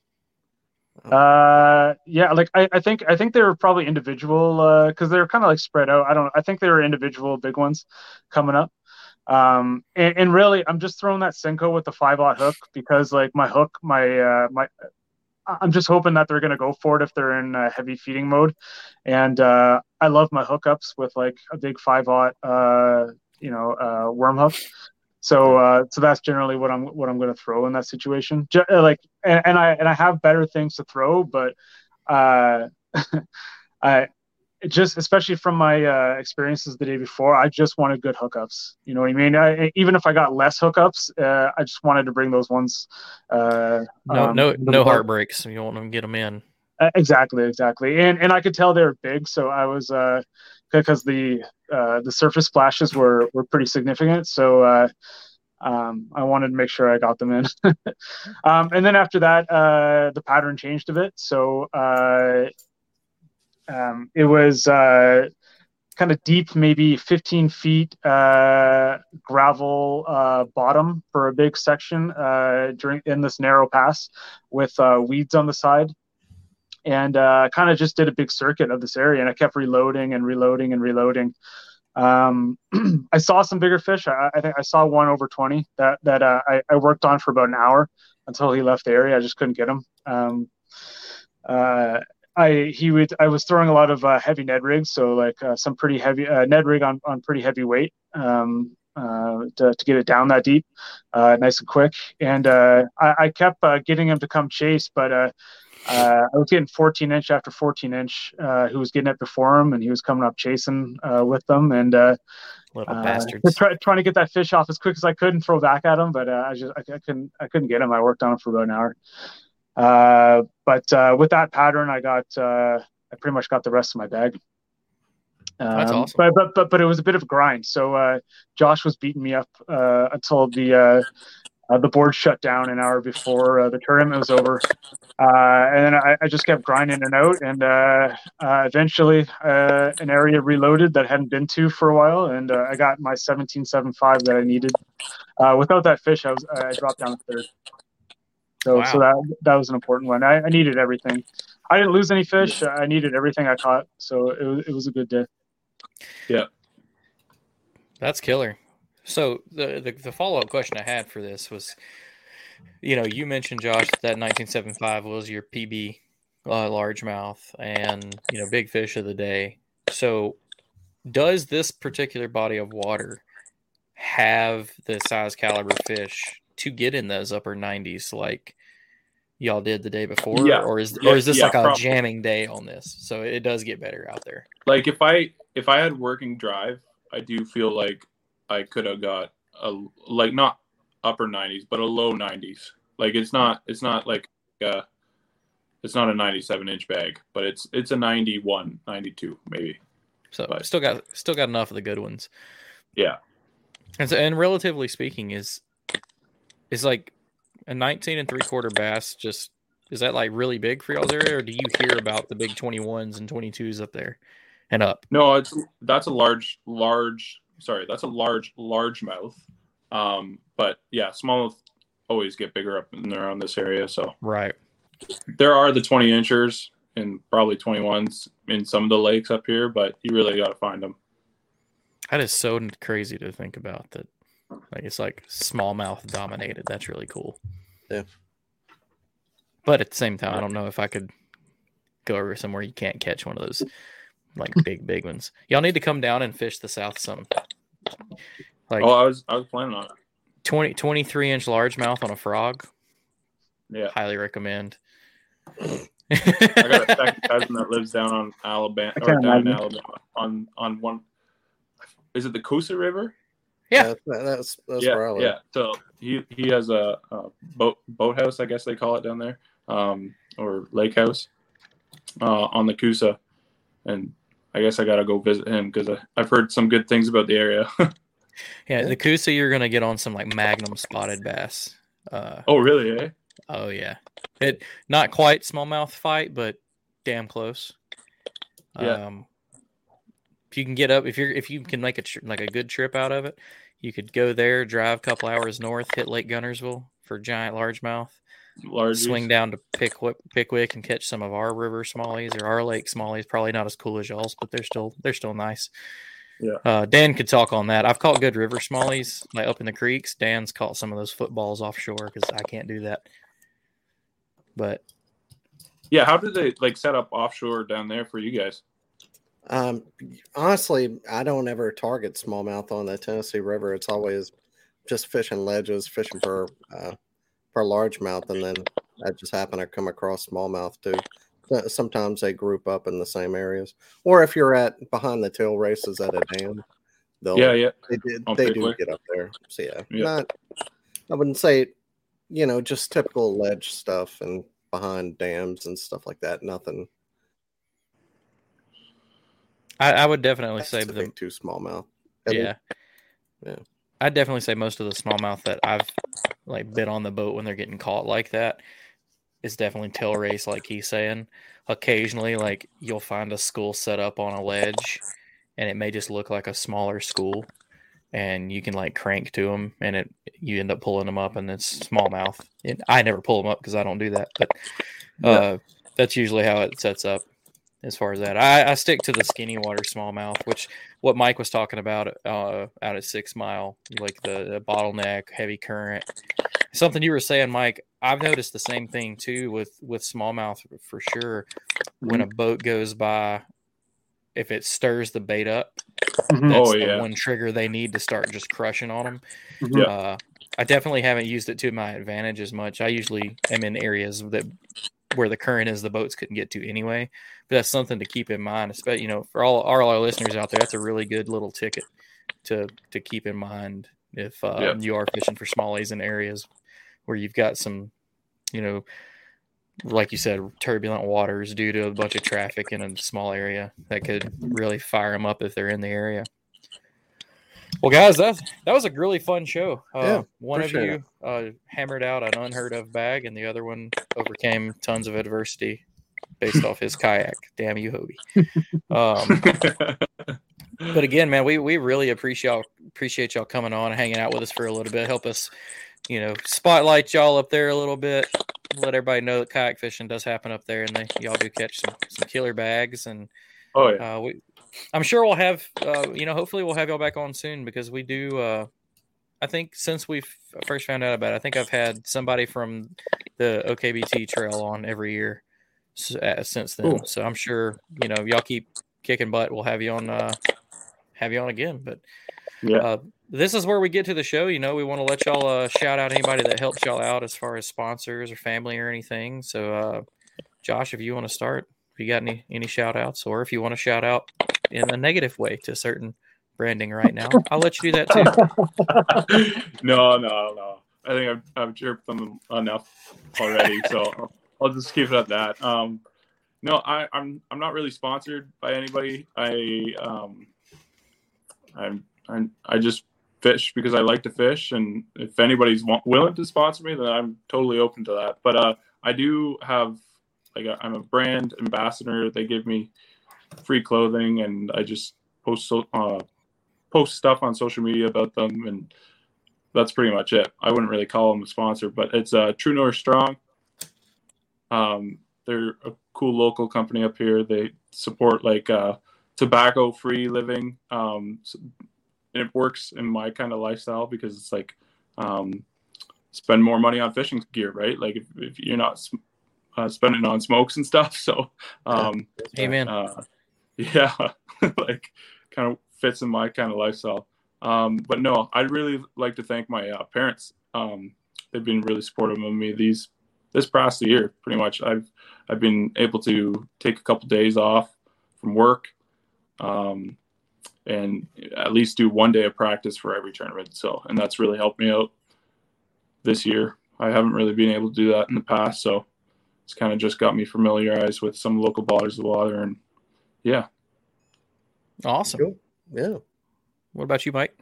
S7: Uh, yeah, like I, I think I think they were probably individual uh because they were kind of like spread out. I don't. I think they were individual big ones coming up. Um, and, and really, I'm just throwing that Cinco with the five aught hook because like my hook, my uh, my. I'm just hoping that they're gonna go for it if they're in uh, heavy feeding mode, and uh, I love my hookups with like a big five aught, uh, you know, uh, worm hook. So uh, so that's generally what I'm what I'm going to throw in that situation. Uh, like and, and I and I have better things to throw, but uh, I just especially from my uh, experiences the day before, I just wanted good hookups. You know what I mean? I, even if I got less hookups, uh, I just wanted to bring those ones. Uh,
S2: No,
S7: um,
S2: no, no heartbreaks. You want them to get them in.
S7: Uh, exactly, exactly, and and I could tell they were big, so I was uh because the uh the surface splashes were were pretty significant, so uh um I wanted to make sure I got them in. um and then after that uh the pattern changed a bit, so uh um it was uh kind of deep, maybe 15 feet uh, gravel bottom for a big section during in this narrow pass with weeds on the side and uh, kind of just did a big circuit of this area and i kept reloading and reloading and reloading. Um, i saw some bigger fish. I, I think i saw one over 20 that that uh, I, I worked on for about an hour until he left the area. I just couldn't get him. Um, uh, I he would I was throwing a lot of uh, heavy Ned rigs, so like uh, some pretty heavy uh, Ned rig on, on pretty heavy weight um, uh, to, to get it down that deep, uh, nice and quick. And uh, I, I kept getting him to come chase, but uh, I was getting 14 inch after 14 inch. Uh, who was getting it before him, and he was coming up chasing uh, with them, and uh,
S2: Little
S7: uh,
S2: bastards.
S7: Try, trying to get that fish off as quick as I could and throw back at him, but uh, I just I, I couldn't I couldn't get him. I worked on him for about an hour. Uh, but uh, with that pattern, I got uh, I pretty much got the rest of my bag.
S2: That's
S7: Um,
S2: awesome.
S7: But, but but but it was a bit of a grind. So uh, Josh was beating me up uh, until the uh, the board shut down an hour before uh, the tournament was over, uh, and then I, I, just kept grinding it out, and uh, uh, eventually uh, an area reloaded that I hadn't been to for a while, and I got my 17.75 that I needed. without that fish, I was I dropped down third. So, wow. so that that was an important one. I, I, needed everything. I didn't lose any fish. I needed everything I caught, so it was, it was a good day.
S8: Yeah,
S2: that's killer. So the the, the follow up question I had for this was, you know, you mentioned Josh that 1975 was your PB uh, largemouth and you know big fish of the day. So does this particular body of water have the size caliber fish to get in those upper 90s like y'all did the day before
S8: yeah.
S2: or is
S8: yeah,
S2: or is this
S8: yeah,
S2: like a
S8: probably.
S2: jamming day on this so it does get better out there
S8: like if i if i had working drive i do feel like I could have got a like not upper 90s, but a low 90s. Like it's not it's not like uh it's not a 97 inch bag, but it's it's a 91, 92 maybe.
S2: So but, still got still got enough of the good ones.
S8: Yeah.
S2: And so, and relatively speaking, is is like a 19 and three quarter bass just is that like really big for y'all's area, or do you hear about the big 21s and 22s up there and up?
S8: No, it's that's a large large sorry, that's a large largemouth. Um, but yeah, smallmouth always get bigger up in around this area. So
S2: right,
S8: there are the 20 inchers and probably 21s in some of the lakes up here, but you really got to find them.
S2: That is so crazy to think about. That like it's like smallmouth dominated. That's really cool.
S3: Yeah.
S2: But at the same time, I don't know if I could go over somewhere you can't catch one of those like big big ones. Y'all need to come down and fish the south some.
S8: Like oh, I was I was planning on it.
S2: 20, 23 inch largemouth on a frog.
S8: Yeah,
S2: highly recommend.
S8: I got a second cousin that lives down on Alabama or down in Alabama on on one. Is it the Coosa River?
S2: Yeah,
S3: that's that's, that's
S8: yeah,
S3: where I live.
S8: Yeah, so he he has a, a boat boathouse, I guess they call it down there, um, or lake house, uh, on the Coosa, and I guess I gotta go visit him because I've heard some good things about the area.
S2: yeah, the Coosa, you're gonna get on some like Magnum spotted bass. Uh,
S8: oh, really? Eh?
S2: Oh yeah, it not quite smallmouth fight, but damn close.
S8: Yeah.
S2: Um, if you can get up, if you're if you can make a tr- like a good trip out of it, you could go there, drive a couple hours north, hit Lake Guntersville for giant largemouth,
S8: Largies.
S2: swing down to Pickwick, Pickwick and catch some of our river smallies or our lake smallies. Probably not as cool as y'all's, but they're still they're still nice.
S8: Yeah.
S2: Uh, Dan could talk on that. I've caught good river smallies like up in the creeks. Dan's caught some of those footballs offshore because I can't do that. But
S8: yeah, how do they like set up offshore down there for you guys?
S3: Um, honestly, I don't ever target smallmouth on the Tennessee River. It's always just fishing ledges, fishing for uh, for largemouth, and then I just happen to come across smallmouth too. Sometimes they group up in the same areas, or if you're at behind the tail races at a dam, they'll
S8: yeah, yeah,
S3: they did they do get up there. So yeah, yeah, not I wouldn't say you know just typical ledge stuff and behind dams and stuff like that. Nothing.
S2: I, I would definitely
S3: That's
S2: say
S3: the too smallmouth.
S2: Yeah,
S3: yeah.
S2: I'd definitely say most of the smallmouth that I've like been on the boat when they're getting caught like that is definitely tail race, like he's saying. Occasionally, like you'll find a school set up on a ledge, and it may just look like a smaller school, and you can like crank to them, and it you end up pulling them up, and it's smallmouth. And I never pull them up because I don't do that, but uh, yeah. that's usually how it sets up as far as that. I, I stick to the skinny water smallmouth, which what Mike was talking about uh, out at Six Mile, like the, the, bottleneck, heavy current. Something you were saying, Mike. I've noticed the same thing too with with smallmouth for sure. When a boat goes by, if it stirs the bait up,
S8: mm-hmm.
S2: that's
S8: oh,
S2: the
S8: yeah.
S2: one trigger they need to start just crushing on them.
S8: Mm-hmm. Yeah.
S2: Uh, I definitely haven't used it to my advantage as much. I usually am in areas that where the current is the boats couldn't get to anyway. But that's something to keep in mind, especially you know for all, all our listeners out there. That's a really good little ticket to to keep in mind if uh,
S8: Yep.
S2: you are fishing for smallies in areas where you've got some, you know, like you said, turbulent waters due to a bunch of traffic in a small area that could really fire them up if they're in the area. Well, guys, that that was a really fun show. Uh,
S3: Yeah,
S2: one of
S3: appreciate
S2: you uh, hammered out an unheard of bag, and the other one overcame tons of adversity based off his kayak. Damn you, Hobie. Um, but again, man, we we really appreciate y'all appreciate y'all coming on and hanging out with us for a little bit. Help us, you know, spotlight y'all up there a little bit. Let everybody know that kayak fishing does happen up there, and they y'all do catch some some killer bags. And
S8: oh yeah,
S2: uh, we, I'm sure we'll have, uh, you know, hopefully we'll have y'all back on soon because we do. Uh, I think since we first found out about it, I think I've had somebody from the OKBT trail on every year uh, since then.
S3: Cool.
S2: So I'm sure you know y'all keep kicking butt. We'll have you on, uh, have you on again. But
S8: yeah.
S2: uh, this is where we get to the show. You know, we want to let y'all uh, shout out anybody that helps y'all out as far as sponsors or family or anything. So, uh, Josh, if you want to start, if you got any any shout outs, or if you want to shout out in a negative way to certain branding right now, I'll let you do that too.
S8: no, no, no. I think I've, I've chirped them enough already, so I'll, just keep it at that. Um, no, I, I'm I'm not really sponsored by anybody. I um, I'm, I'm I just fish because I like to fish, and if anybody's wa- willing to sponsor me, then I'm totally open to that. But uh, I do have like I'm a brand ambassador. They give me free clothing, and I just post so, uh, post stuff on social media about them, and that's pretty much it. I wouldn't really call them a sponsor, but it's uh, True North Strong. Um, they're a cool local company up here. They support like uh, tobacco free living. Um, and it works in my kind of lifestyle because it's like um, spend more money on fishing gear, right? Like if, if you're not uh, spending on smokes and stuff. So, um,
S2: Amen.
S8: uh, yeah, like kind of fits in my kind of lifestyle. Um, but no, I'd really like to thank my uh, parents. Um, they've been really supportive of me these this past year. Pretty much, I've I've been able to take a couple days off from work, um, and at least do one day of practice for every tournament. So, and that's really helped me out this year. I haven't really been able to do that in the past, so it's kind of just got me familiarized with some local bodies of water, and yeah,
S2: Awesome.
S3: Cool. Yeah.
S2: What about you, Mike?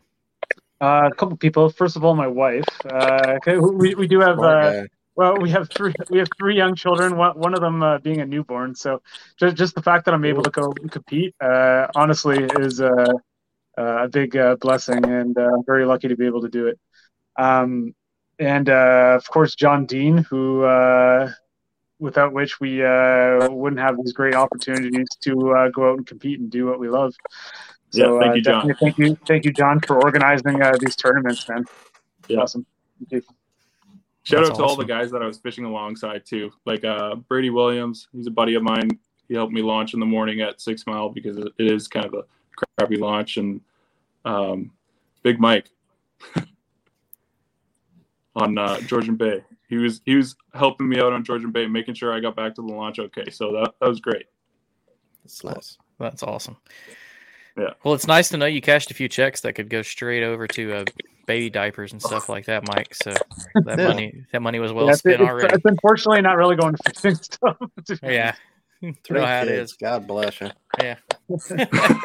S7: Uh, a couple people. First of all, my wife. Uh, 'kay, we we do have uh, well, we have three we have three young children. One one of them uh, being a newborn. So just just the fact that I'm able to go compete, uh, honestly, is uh, uh, a big uh, blessing, and uh, I'm very lucky to be able to do it. Um, and uh, of course, John Dean, who uh, without which we uh, wouldn't have these great opportunities to uh, go out and compete and do what we love. So
S8: Yeah, thank
S7: uh,
S8: you, John.
S7: thank you, thank you, John, for organizing uh, these tournaments, man.
S8: Yeah.
S7: Awesome. Thank you.
S8: Shout
S2: That's
S8: out to all the guys that I was fishing alongside too, like uh, Brady Williams. He's a buddy of mine. He helped me launch in the morning at Six Mile because it it is kind of a crappy launch, and um, Big Mike on uh, Georgian Bay. He was he was helping me out on Georgian Bay, making sure I got back to the launch okay. So that that was great.
S3: That's nice.
S2: That's awesome.
S8: Yeah.
S2: Well, it's nice to know you cashed a few checks that could go straight over to uh, baby diapers and stuff like that, Mike. So that
S3: Yeah.
S2: money that money was well
S7: Yeah,
S2: spent
S7: it's-
S2: already.
S7: it's unfortunately not really going to fishing stuff.
S2: Yeah.
S3: Three
S2: know how
S3: kids.
S2: is.
S3: God bless you.
S2: Yeah.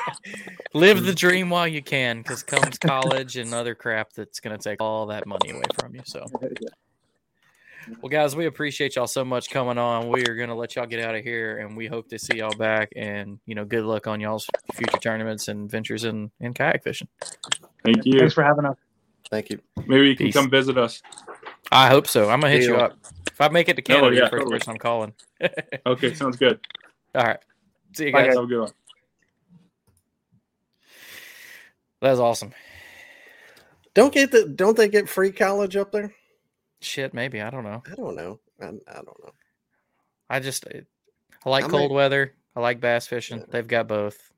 S2: Live the dream while you can, because comes college and other crap that's going to take all that money away from you. So, well, guys, we appreciate y'all so much coming on. We are going to let y'all get out of here, and we hope to see y'all back. And you know, good luck on y'all's future tournaments and ventures in in kayak fishing.
S8: Thank you.
S7: Thanks for having us.
S3: Thank you.
S8: Maybe you can
S2: Peace.
S8: come visit us.
S2: I hope so. I'm gonna hit you
S3: Deal.
S2: up if I make it to oh, Canada.
S8: Oh, yeah,
S2: you're first
S8: totally.
S2: person I'm calling.
S8: Okay, sounds good.
S2: all right. See you
S7: Bye,
S2: guys.
S8: Have a good one.
S2: That was awesome.
S3: Don't get the. Don't they get free college up there?
S2: Shit, maybe I don't know.
S3: I don't know. I, I don't know.
S2: I just I like
S3: I
S2: cold
S3: might-
S2: weather. I like bass fishing.
S3: Yeah.
S2: They've got both.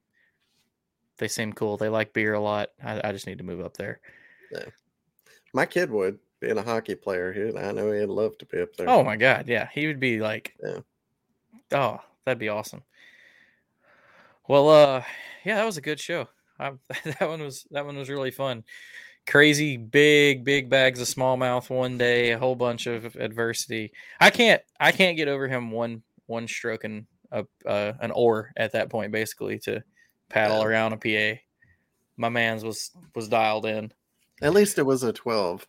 S2: They seem cool. They like beer a lot. I, I just need to move up there. Yeah.
S3: My kid would being a hockey player. He, I know he'd love to be up there.
S2: Oh my god, yeah, he would be like,
S3: Yeah.
S2: oh, that'd be awesome. Well, uh, yeah, that was a good show. I, that one was that one was really fun. Crazy big big bags of smallmouth one day, a whole bunch of adversity. I can't I can't get over him one one stroking a uh, an oar at that point basically to paddle around a PA. my man's was was dialed in.
S3: At least it was a 12.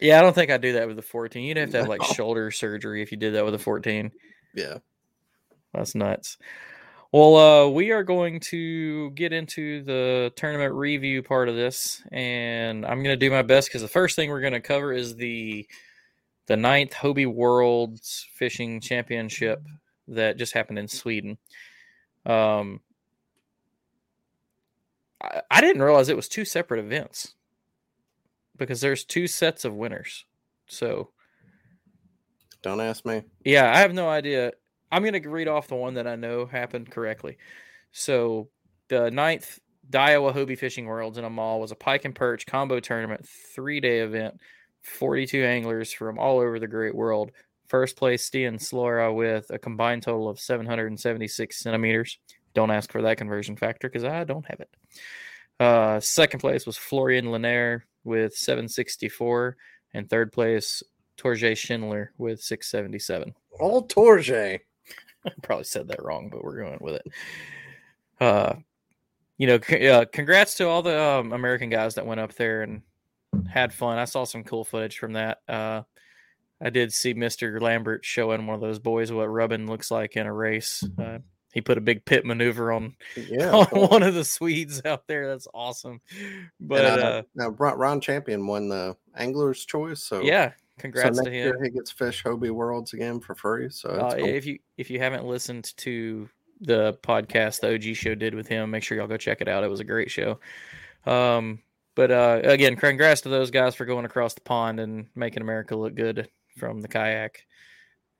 S2: Yeah, I don't think I'd do that with a 14. You'd have to have like shoulder surgery if you did that with a 14.
S3: Yeah.
S2: That's nuts. Well, uh, we are going to get into the tournament review part of this, and I'm going to do my best because the first thing we're going to cover is the the ninth Hobie Worlds Fishing Championship that just happened in Sweden. Um, I, I didn't realize it was two separate events because there's two sets of winners. So
S3: Don't ask me.
S2: yeah, I have no idea. I'm going to read off the one that I know happened correctly. So, the ninth Daiwa Hobie Fishing Worlds in a mall was a pike and perch combo tournament, three day event, 42 anglers from all over the great world. First place, Stian Slora with a combined total of 776 centimeters. Don't ask for that conversion factor because I don't have it. Uh, second place was Florian Linaire with 764. And third place, Torje Schindler with 677.
S3: All Torjay.
S2: I probably said that wrong, but we're going with it. Uh, you know, c- uh, congrats to all the um, American guys that went up there and had fun. I saw some cool footage from that. Uh, I did see Mr. Lambert showing one of those boys what rubbing looks like in a race. Uh, he put a big pit maneuver on,
S3: Yeah.
S2: on one of the Swedes out there. That's awesome. But
S3: And,
S2: uh,
S3: uh, now Ron, Champion won the Angler's Choice. So
S2: yeah, congrats
S3: next
S2: to him.
S3: he gets Fish Hobie Worlds again for free. So
S2: Uh,
S3: cool.
S2: if you if you haven't listened to the podcast the OG show did with him, make sure y'all go check it out. It was a great show. Um, but uh, again, congrats to those guys for going across the pond and making America look good from the kayak.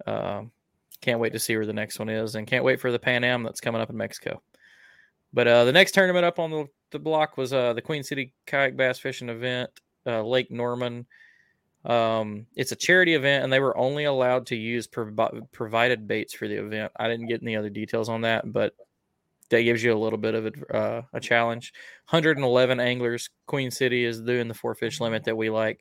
S2: Um, can't wait to see where the next one is, and can't wait for the Pan Am that's coming up in Mexico. But uh, the next tournament up on the, the block was uh, the Queen City Kayak Bass Fishing Event, uh, Lake Norman. Um, it's a charity event, and they were only allowed to use provi- provided baits for the event. I didn't get any other details on that, but that gives you a little bit of a, uh, a challenge. 111 anglers. Queen City is doing the four fish limit that we like.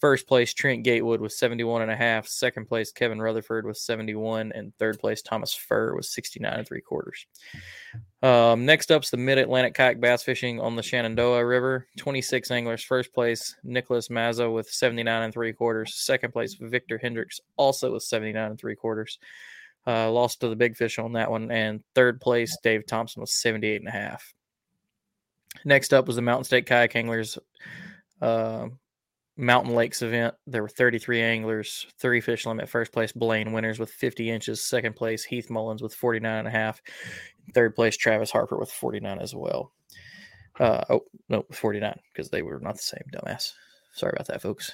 S2: First place, Trent Gatewood was 71 and a half. Second place, Kevin Rutherford was 71. And third place, Thomas Furr was 69 and three quarters. Um, next up's the Mid Atlantic Kayak Bass Fishing on the Shenandoah River. 26 anglers. First place, Nicholas Mazza with 79 and three quarters. Second place, Victor Hendricks, also with 79 and three quarters. Uh, lost to the big fish on that one. And third place, Dave Thompson was 78 and a half. Next up was the Mountain State Kayak Anglers uh, Mountain Lakes event. There were 33 anglers, three fish limit. First place, Blaine Winners with 50 inches. Second place, Heath Mullins with 49 and a half. Third place, Travis Harper with 49 as well. Uh, oh, no, 49 because they were not the same, dumbass. Sorry about that, folks.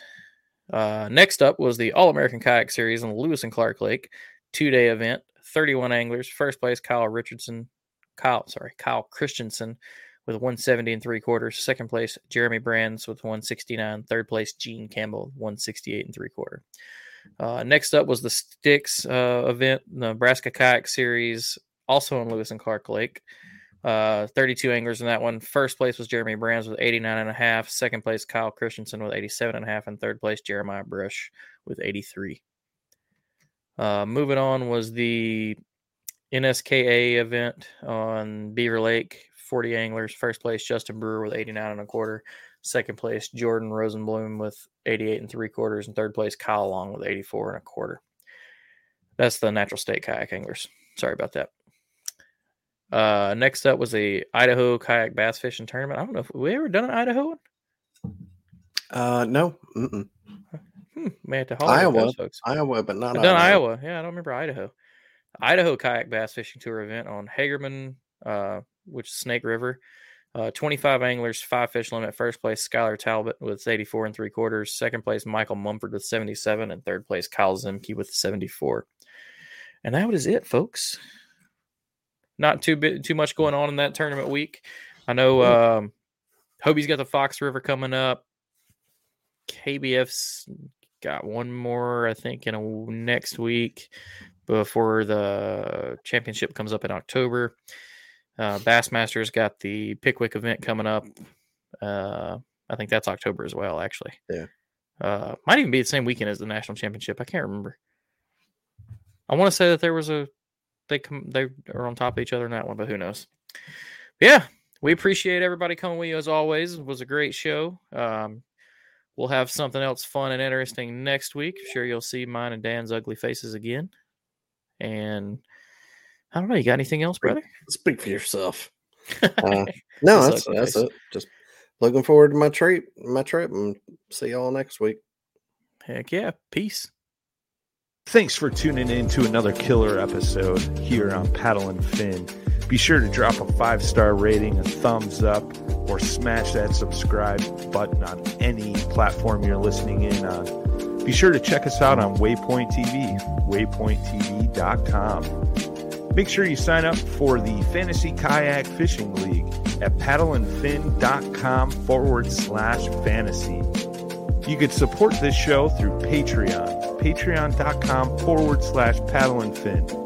S2: Uh, next up was the All American Kayak Series the Lewis and Clark Lake two day event. 31 anglers. First place, Kyle Richardson. Kyle, sorry, Kyle Christensen with 170 and three quarters. Second place, Jeremy Brands with 169. Third place, Gene Campbell, 168 and three quarter. Uh, next up was the Sticks uh, event, the Nebraska Kayak Series, also in Lewis and Clark Lake. Uh, 32 anglers in that one. First place was Jeremy Brands with 89 and a half. Second place, Kyle Christensen with 87 and a half. And third place, Jeremiah Brush with 83. Uh, moving on was the NSKA event on Beaver Lake. 40 anglers. First place, Justin Brewer with 89 and a quarter. Second place, Jordan Rosenblum with 88 and three quarters. And third place, Kyle Long with 84 and a quarter. That's the natural state kayak anglers. Sorry about that. Uh, next up was the Idaho kayak bass fishing tournament. I don't know if we ever done an Idaho one.
S3: Uh, no, Mm-mm.
S2: Hmm, may have to holler
S3: Iowa,
S2: folks.
S3: Iowa, but not
S2: I've done
S3: Idaho.
S2: Iowa. Yeah, I don't remember Idaho. Idaho kayak bass fishing tour event on Hagerman, uh, which is Snake River. Uh, 25 anglers, five fish limit. First place, Skylar Talbot with 84 and three quarters. Second place, Michael Mumford with 77. And third place, Kyle Zimke with 74. And that was it, folks. Not too bit too much going on in that tournament week. I know um, Hobie's got the Fox River coming up. KBF's got one more, I think, in a next week before the championship comes up in October. Uh, Bassmasters got the Pickwick event coming up. Uh, I think that's October as well, actually.
S3: Yeah.
S2: Uh, might even be the same weekend as the national championship. I can't remember. I want to say that there was a they come they are on top of each other in that one, but who knows? But yeah. we appreciate everybody coming with you as always. It was a great show. Um, we'll have something else fun and interesting next week. sure you'll see mine and Dan's ugly faces again. And I don't know. You got anything else, brother?
S3: Speak for yourself. Uh, no, that's that's it. Just looking forward to my trip, my trip, and see y'all next week.
S2: Heck yeah! Peace.
S1: Thanks for tuning in to another killer episode here on Paddle and Fin. Be sure to drop a five star rating, a thumbs up, or smash that subscribe button on any platform you're listening in on. Be sure to check us out on Waypoint TV, waypointtv.com. Make sure you sign up for the Fantasy Kayak Fishing League at paddleandfin.com forward slash fantasy. You can support this show through Patreon, patreon.com forward slash paddle and fin.